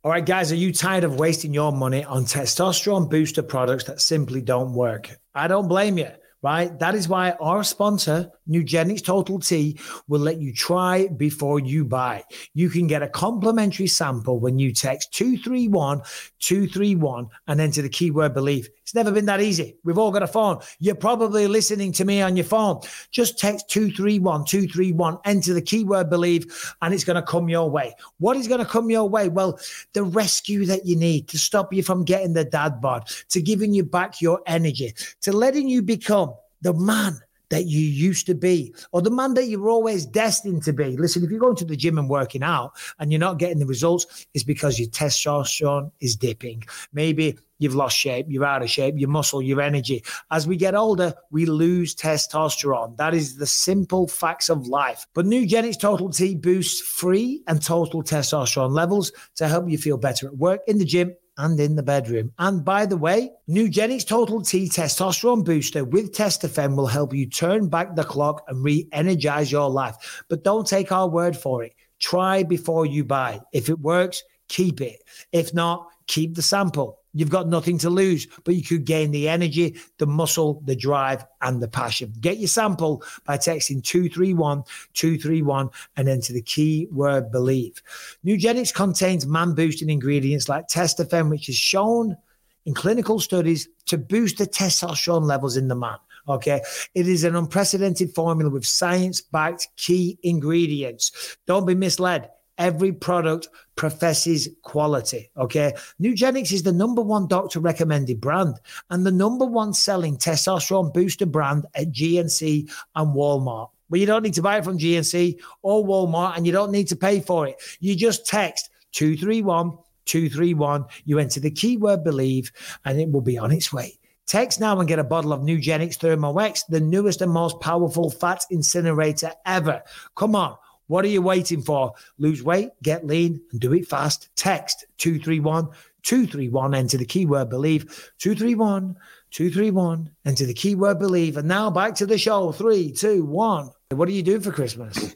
All right, guys, are you tired of wasting your money on testosterone booster products that simply don't work? I don't blame you, right? That is why our sponsor, Nugenix Total T, will let you try before you buy. You can get a complimentary sample when you text 231 231 and enter the keyword believe. It's never been that easy. We've all got a phone. You're probably listening to me on your phone. Just text 231 231, enter the keyword believe, and it's going to come your way. What is going to come your way? Well, the rescue that you need to stop you from getting the dad bod, to giving you back your energy, to letting you become the man that you used to be, or the man that you were always destined to be. Listen, if you're going to the gym and working out and you're not getting the results, it's because your testosterone is dipping. Maybe you've lost shape, you're out of shape, your muscle, your energy. As we get older, we lose testosterone. That is the simple facts of life. But Nugenix Total T boosts free and total testosterone levels to help you feel better at work, in the gym, and in the bedroom. And by the way, Nugenix Total T testosterone booster with Testofen will help you turn back the clock and re-energize your life. But don't take our word for it. Try before you buy. If it works, keep it. If not, keep the sample. You've got nothing to lose, but you could gain the energy, the muscle, the drive, and the passion. Get your sample by texting 231 231 and enter the keyword believe. Nugenix contains man boosting ingredients like testofen, which is shown in clinical studies to boost the testosterone levels in the man. Okay. It is an unprecedented formula with science backed key ingredients. Don't be misled. Every product professes quality. Okay. Nugenix is the number one doctor recommended brand and the number one selling testosterone booster brand at GNC and Walmart. But you don't need to buy it from GNC or Walmart and you don't need to pay for it. You just text 231 231. You enter the keyword believe and it will be on its way. Text now and get a bottle of Nugenix Thermo X, the newest and most powerful fat incinerator ever. Come on. What are you waiting for? Lose weight, get lean, and do it fast. Text 231 231. Enter the keyword believe. 231 231. Enter the keyword believe. And now back to the show. Three, two, one. What are you doing for Christmas?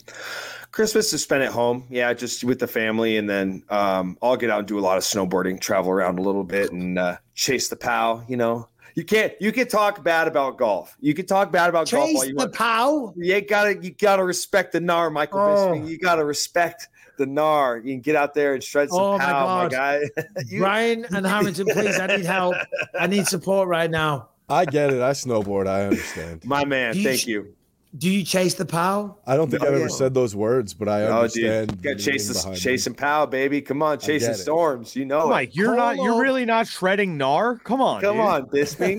Christmas is spent at home. Yeah, just with the family, and then um, I'll get out and do a lot of snowboarding, travel around a little bit, and uh, chase the pow. You know, you can't. You can talk bad about golf. You can talk bad about golf all Chase you the want. pow. You gotta. You gotta respect the gnar, Michael Oh. Bisping. You gotta respect the gnar. You can get out there and shred some Oh, my pow, my, God. guy. <laughs> You- Brian and <laughs> Harrington, please. I need help. I need support right now. I get it. I snowboard. I understand. my man. You Thank ch- you. Do you chase the pow? I don't think Oh, I've yeah. ever said those words, but I Oh, understand. dude, got the chase the behind chase and pow, baby. Come on, chasing get storms. You know, it. Mike, you're not. You're really not shredding gnar. Come on. Come dude. on, Bisping.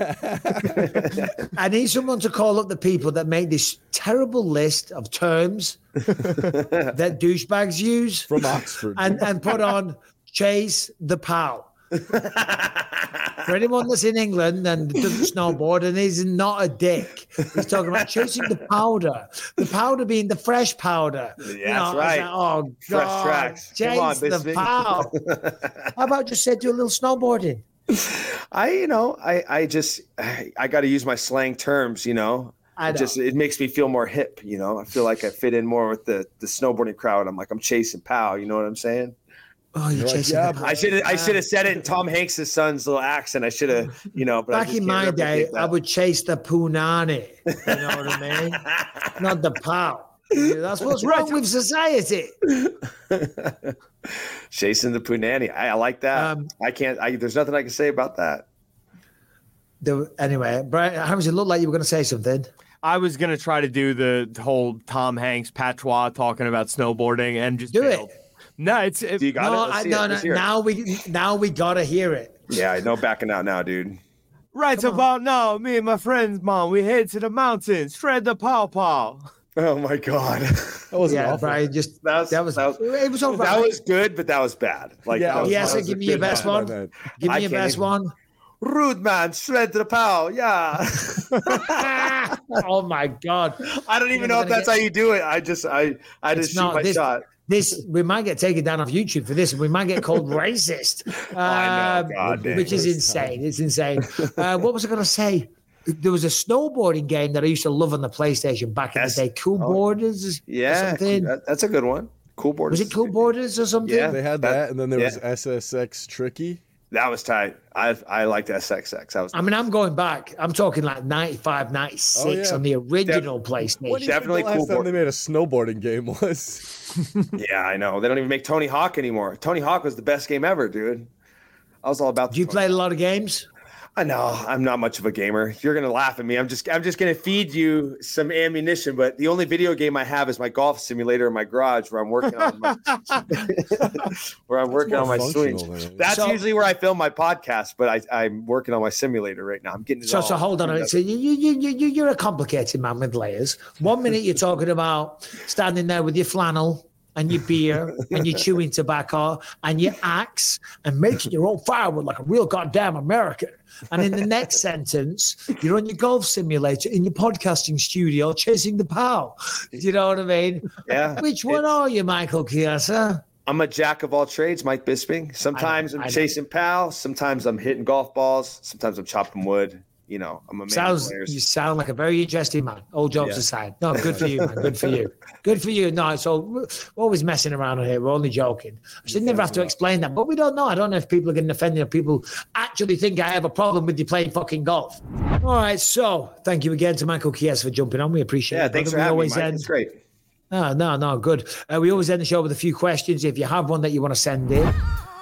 <laughs> <laughs> I need someone to call up the people that make this terrible list of terms <laughs> that douchebags use from Oxford. and, and put on chase the pow. For anyone that's in England and doesn't snowboard and is not a dick, he's talking about chasing the powder. The powder being the fresh powder. You Yeah, that's right. like, oh, Fresh God, tracks. Come Chase on, the Bisping. pow. <laughs> How about just say do a little snowboarding? I, you know, I, I just, I, I got to use my slang terms. You know, I it just it makes me feel more hip. You know, I feel like I fit in more with the the snowboarding crowd. I'm like I'm chasing pow. You know what I'm saying? Oh, you're You're like, chasing yeah, the bro. I should have I should have said it in Tom Hanks' son's little accent. I should have, you know. But Back in my day, that. I would chase the punani. You know what I mean? Not the pow. That's what's <laughs> wrong with society. <laughs> chasing the punani. I, I like that. Um, I can't. I, there's nothing I can say about that. The, anyway, Brian, how does it look like you were going to say something? I was gonna try to do the whole Tom Hanks patois talking about snowboarding and just Do it. Bailed. No, it's it, Do you got no, it? I, see no, no. It. Now we now we gotta hear it. Yeah, no backing out now, dude. right about now. Me and my friends, mom, we head to the mountains, shred the pow pow. Oh my god, <laughs> That wasn't Yeah, awful. Brian, just that was that was that was, it was all right. that was good, but that was bad. Like Yeah, was, yes, that sir, was give me your best one. one. Give me your best even- one. Rude man, shred the pow. Yeah. <laughs> oh my god! <laughs> I don't even You're know if that's get- how you do it. I just I I It's just shoot my this- shot. This we might get taken down off YouTube for this, and we might get called <laughs> racist, I know, um, God which is insane. It's insane. <laughs> Uh, what was I going to say? There was a snowboarding game that I used to love on the PlayStation back in Yes. the day. Cool Oh, Borders, or Yeah, something. that's a good one. Cool board. Was it Cool Boarders or something? Yeah. They had That- that, and then there yeah. was SSX Tricky. That was tight. I I liked SSX. That was I mean, I'm going back. I'm talking like 95, 96 Oh, yeah. on the original PlayStation. What do you Definitely think the last cool time board. they made a snowboarding game was? <laughs> yeah, I know. They don't even make Tony Hawk anymore. Tony Hawk was the best game ever, dude. I was all about. Do you play a lot of games? I know I'm not much of a gamer. You're gonna laugh at me. I'm just I'm just gonna feed you some ammunition. But the only video game I have is my golf simulator in my garage where I'm working on my <laughs> where I'm working on my functional swings. than it is. That's So- usually where I film my podcast. But I I'm working on my simulator right now. I'm getting it So, all so hold on a minute. So you, you, you, you, you're a complicated man with layers. One minute you're talking about standing there with your flannel and your beer and your <laughs> chewing tobacco and your axe and making your own firewood like a real goddamn American. And in the next sentence, you're on your golf simulator in your podcasting studio chasing the pow. Do you know what I mean? Yeah. Which one are you, Michael Chiesa? I'm a jack of all trades, Mike Bisping. Sometimes I I'm chasing pals. Sometimes I'm hitting golf balls. Sometimes I'm chopping wood. You know, I'm a man. Sounds you sound like a very interesting man. All jokes Yeah. aside, no, good for you, man. Good for you. <laughs> Good for you. No, so we're always messing around here. We're only joking. I should never have to explain that, but we don't know. I don't know if people are getting offended. If people actually think I have a problem with you playing fucking golf. All right, so thank you again to Michael Chiesa for jumping on. We appreciate Yeah, it. thanks for having me, end. It's great. No, no, no, good. Uh, we always end the show with a few questions. If you have one that you want to send in,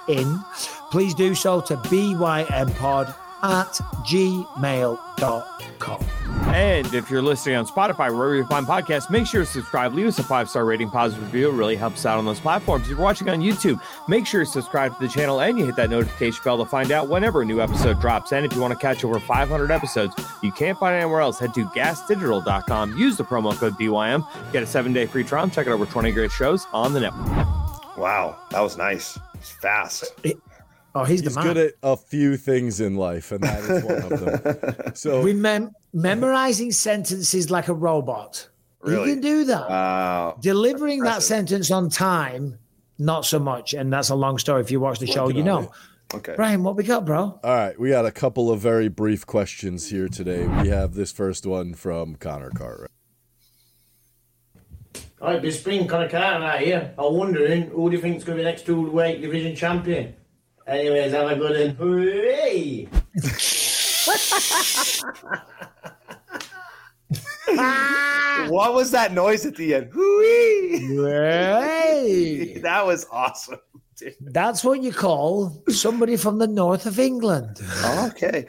in please do so to bympod at gmail.com. And if you're listening on Spotify, wherever you find podcasts, make sure to subscribe. Leave us a five star rating, positive review. It really helps out on those platforms. If you're watching on YouTube, make sure to subscribe to the channel and you hit that notification bell to find out whenever a new episode drops. And if you want to catch over 500 episodes you can't find anywhere else, head to gasdigital.com. Use the promo code BYM. Get a seven day free trial. Check out over 20 great shows on the network. Wow, that was nice. It's fast. Oh, he's, He's the man. good at a few things in life, and that is one of them. <laughs> So Remem- memorizing sentences like a robot. Really? You can do that. Wow. Delivering that sentence on time, not so much. And that's a long story. If you watch the show, you know. it. Okay. Brian, what we got, bro? All right, we got a couple of very brief questions here today. We have this first one from Connor Cartwright. All right, Spring Connor Carter here. I'm wondering who do you think is going to be next two weight division champion? Anyways, have a good one. Hooray! <laughs> what was that noise at the end? Hooey! Hey! <laughs> that was awesome. That's what you call somebody from the north of England. Oh, okay.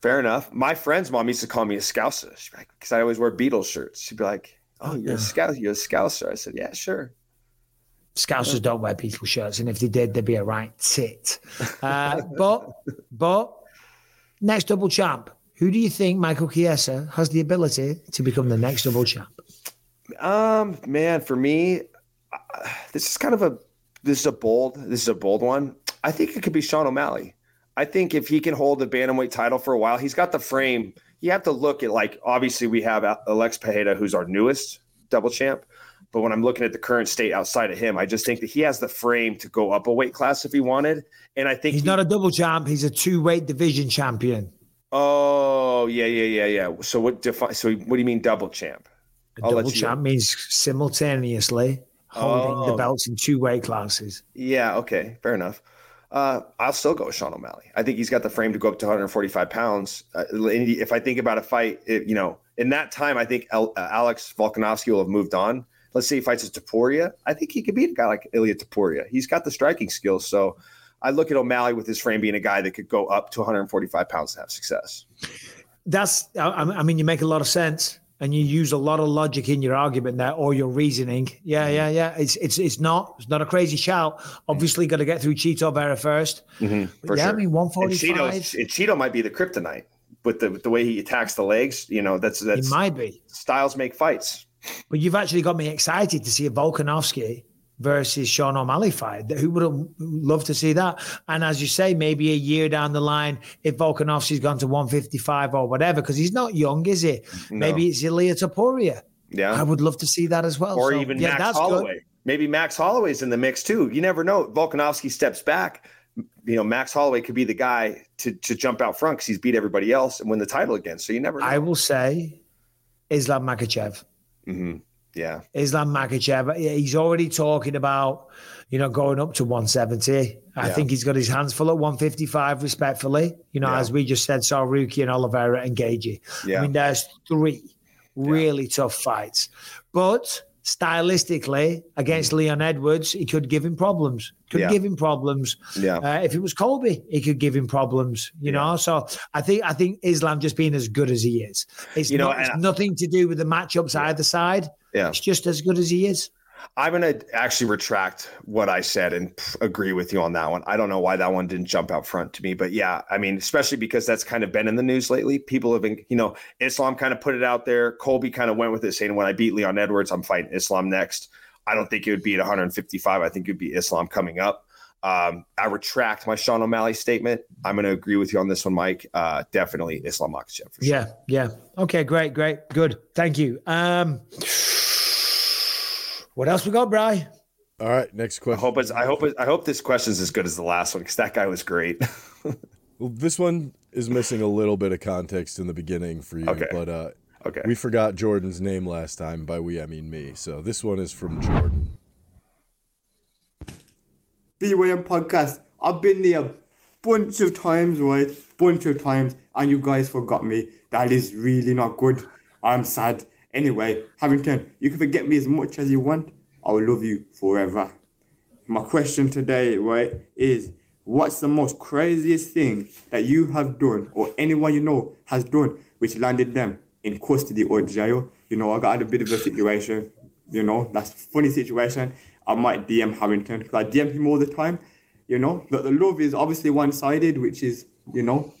Fair enough. My friend's mom used to call me a scouser because I always wear Beatles shirts. She'd be like, "Oh, you're a scout. You're a scouser." I said, "Yeah, sure." Scousers don't wear Beatles shirts, and if they did, they'd be a right tit. <laughs> Uh, but, but next double champ. Who do you think Michael Chiesa has the ability to become the next double champ? Um, man, for me, uh, this is kind of a this is a bold this is a bold one. I think it could be Sean O'Malley. I think if he can hold the bantamweight title for a while, he's got the frame. You have to look at like obviously we have Alex Pereira, who's our newest double champ. But when I'm looking at the current state outside of him, I just think that he has the frame to go up a weight class if he wanted. And I think he's he, not a double champ; he's a two weight division champion. Oh yeah, yeah, yeah, yeah. So what defi- So what do you mean double champ? A double champ means simultaneously holding oh. the belts in two weight classes. Yeah. Okay. Fair enough. Uh, I'll still go with Sean O'Malley. I think he's got the frame to go up to 145 pounds. Uh, if I think about a fight, it, you know, in that time, I think El- uh, Alex Volkanovski will have moved on. Let's say he fights a Topuria. I think he could beat a guy like Ilia Topuria. He's got the striking skills. So I look at O'Malley with his frame being a guy that could go up to 145 pounds to have success. That's, I mean, you make a lot of sense and you use a lot of logic in your argument there or your reasoning. Yeah, yeah, yeah. It's it's it's not it's not a crazy shout. Obviously, got to get through Chito Vera 1st mm-hmm, yeah, sure. I mean, one forty five. Chito might be the kryptonite with the with the way he attacks the legs. You know, that's that's it might be styles make fights. But you've actually got me excited to see a Volkanovski versus Sean O'Malley fight. Who would have loved to see that? And as you say, maybe a year down the line, if Volkanovski's gone to 155 or whatever, because he's not young, is he? No. Maybe it's Ilia Topuria. Yeah. I would love to see that as well. Or so, even yeah, Max Holloway. Good. Maybe Max Holloway's in the mix too. You never know. Volkanovski steps back. You know, Max Holloway could be the guy to, to jump out front because he's beat everybody else and win the title again. So you never know. I will say Islam Makhachev. Mm-hmm. Yeah. Islam Makhachev, he's already talking about, you know, going up to 170. I yeah. think he's got his hands full at 155, respectfully. You know, yeah. as we just said, Tsarukyan and Oliveira and Gaethje. Yeah. I mean, there's three really tough fights. But stylistically, against Leon Edwards, he could give him problems. Could yeah. give him problems. Yeah. Uh, if it was Colby, he could give him problems. You yeah. know. So I think I think Islam just being as good as he is. It's, you know, it's nothing to do with the matchups either side. Yeah. It's just as good as he is. I'm going to actually retract what I said and agree with you on that one. I don't know why that one didn't jump out front to me, but yeah, I mean, especially because that's kind of been in the news lately. People have been, you know, Islam kind of put it out there. Colby kind of went with it, saying, when I beat Leon Edwards, I'm fighting Islam next. I don't think it would be at 155. I think it would be Islam coming up. Um, I retract my Sean O'Malley statement. I'm going to agree with you on this one, Mike. Uh, definitely Islam Makhachev. Sure. Yeah, yeah. Okay, great, great, good. Thank you. Um, what else we got, Bry? All right, next question. I hope it's, I hope it, I hope this question is as good as the last one because that guy was great. <laughs> well, this one is missing a little bit of context in the beginning for you, okay. but uh, okay, we forgot Jordan's name last time. By we, I mean me. So this one is from Jordan. BYM podcast. I've been there a bunch of times, right? Bunch of times, and you guys forgot me. That is really not good. I'm sad. Anyway, Harrington, you can forget me as much as you want. I will love you forever. My question today, right, is what's the most craziest thing that you have done or anyone you know has done which landed them in custody or jail? You know, I got a bit of a situation, you know, that's a funny situation. I might DM Harrington because I DM him all the time, you know, but the love is obviously one sided, which is, you know.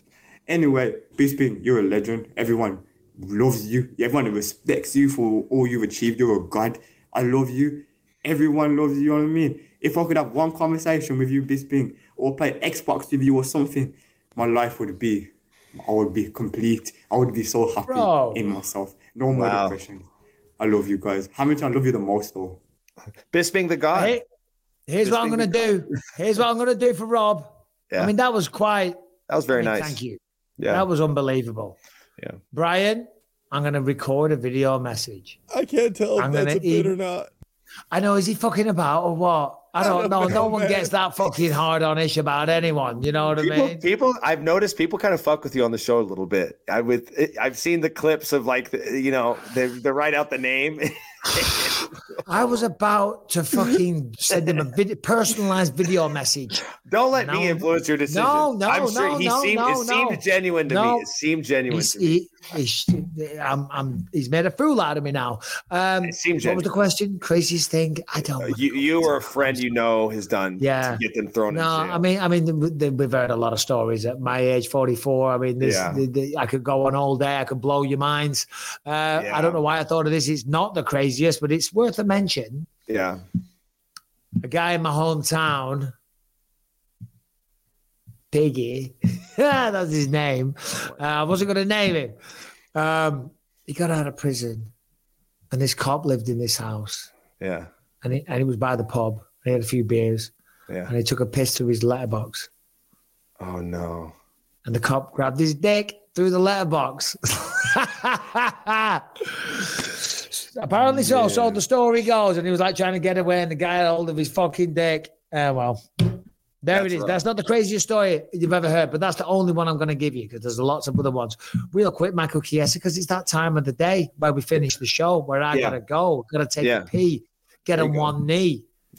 Anyway, Bisping, you're a legend. Everyone, loves you. Everyone respects you for all you've achieved. You're a god. I love you. Everyone loves you. You know what I mean? If I could have one conversation with you, Bisping, or play Xbox with you or something, my life would be, I would be complete. I would be so happy Bro. in myself. No more wow. depression. I love you guys. Harrington, I love you the most though. Bisping the guy. Hey, here's Bisping what I'm gonna do. Here's what I'm gonna do for Rob. Yeah. I mean, that was quite. that was very I mean, nice. Thank you. Yeah. That was unbelievable. Yeah. Brian, I'm going to record a video message. I can't tell if I'm that's gonna a bit or not. I know. Is he fucking about or what? I don't, know. No one gets that fucking hard on ish about anyone. You know what I mean? people, I've noticed people kind of fuck with you on the show a little bit. I with, I've seen the clips of like, the, you know, they they write out the name. <laughs> <laughs> I was about to fucking send him a vid- personalized video message. Don't let No. me influence your decision. No, no, I'm sure no, he no, seemed, no, it seemed genuine to me. It seemed genuine He's, to me. he, I'm, I'm, he's made a fool out of me now. Um, It seems what was the question? Craziest thing? I don't. You, you or a friend you know has done Yeah. to get them thrown No. I mean, I mean, we've heard a lot of stories at my age, 44. I mean, this, Yeah. the, the, I could go on all day. I could blow your minds. Uh, I don't know why I thought of this. It's not the craziest, but it's worth a mention. yeah. A guy in my hometown, Piggy, <laughs> that's his name. Uh, I wasn't going to name him. Um, he got out of prison, and this cop lived in this house, Yeah. and he, and he was by the pub. He had a few beers, Yeah. and he took a piss through his letterbox. Oh no. And the cop grabbed his dick through the letterbox. <laughs> Apparently so. So the story goes, and he was like trying to get away, and the guy had hold of his fucking dick. Uh, well, there That's it is. rough. That's not the craziest story you've ever heard, but that's the only one I'm going to give you because there's lots of other ones. Real quick, Michael Chiesa, because it's that time of the day where we finish the show where I Yeah. got to go, got to take Yeah. a pee, get on go. one knee <laughs>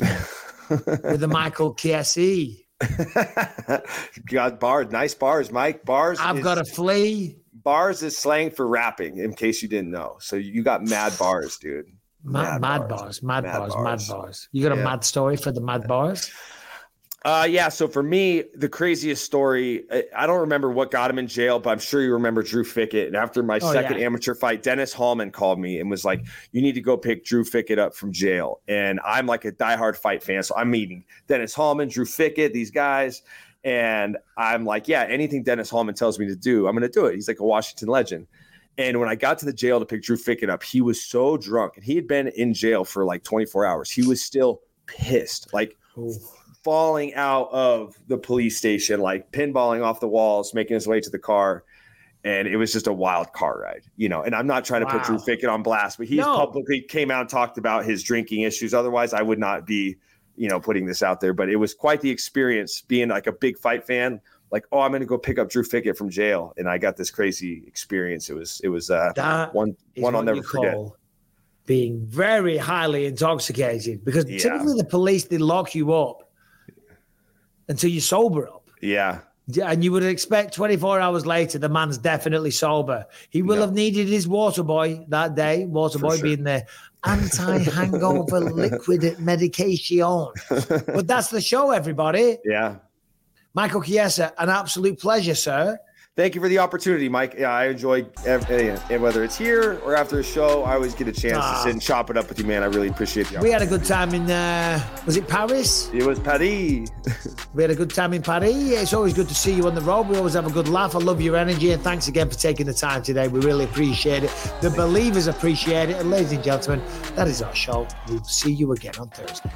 with the Michael Chiesa. <laughs> Got bars, nice bars, Mike. Bars. I've is- got to flee. Bars is slang for rapping. In case you didn't know, so you got mad bars, dude. Mad, mad bars, mad, Mad bars, bars. mad bars. You got a mad story for the mad bars? Uh, yeah. So for me, the craziest story, I, I don't remember what got him in jail, but I'm sure you remember Drew Fickett. And after my Oh, second yeah. amateur fight, Dennis Hallman called me and was like, "You need to go pick Drew Fickett up from jail." And I'm like a diehard fight fan, so I'm meeting Dennis Hallman, Drew Fickett, these guys, and I'm like, "Yeah, anything Dennis Hallman tells me to do, I'm going to do it." He's like a Washington legend. And when I got to the jail to pick Drew Fickett up, he was so drunk, and he had been in jail for like 24 hours. He was still pissed, like falling out of the police station, like pinballing off the walls, making his way to the car. And it was just a wild car ride, you know. And I'm not trying to put Drew Wow. Fickett on blast, but he No. publicly came out and talked about his drinking issues. Otherwise, I would not be, you know, putting this out there. But it was quite the experience being like a big fight fan. Like, oh, I'm going to go pick up Drew Fickett from jail, and I got this crazy experience. It was, it was uh, That one, one I'll never forget. Being very highly intoxicated because Yeah. typically the police they lock you up until you sober up. Yeah, Yeah, And you would expect 24 hours later, the man's definitely sober. He will have needed his water boy that day, water For boy sure. being the anti hangover <laughs> liquid medication. But that's the show, everybody. yeah. Michael Chiesa, an absolute pleasure, sir. Thank you for the opportunity, Mike. Yeah, I enjoy every, and whether it's here or after a show, I always get a chance Ah. to sit and chop it up with you, man. I really appreciate the We had a good time in, uh, was it Paris? It was Paris. <laughs> We had a good time in Paris. It's always good to see you on the road. We always have a good laugh. I love your energy and thanks again for taking the time today. We really appreciate it. The believers appreciate it. And ladies and gentlemen, that is our show. We'll see you again on Thursday.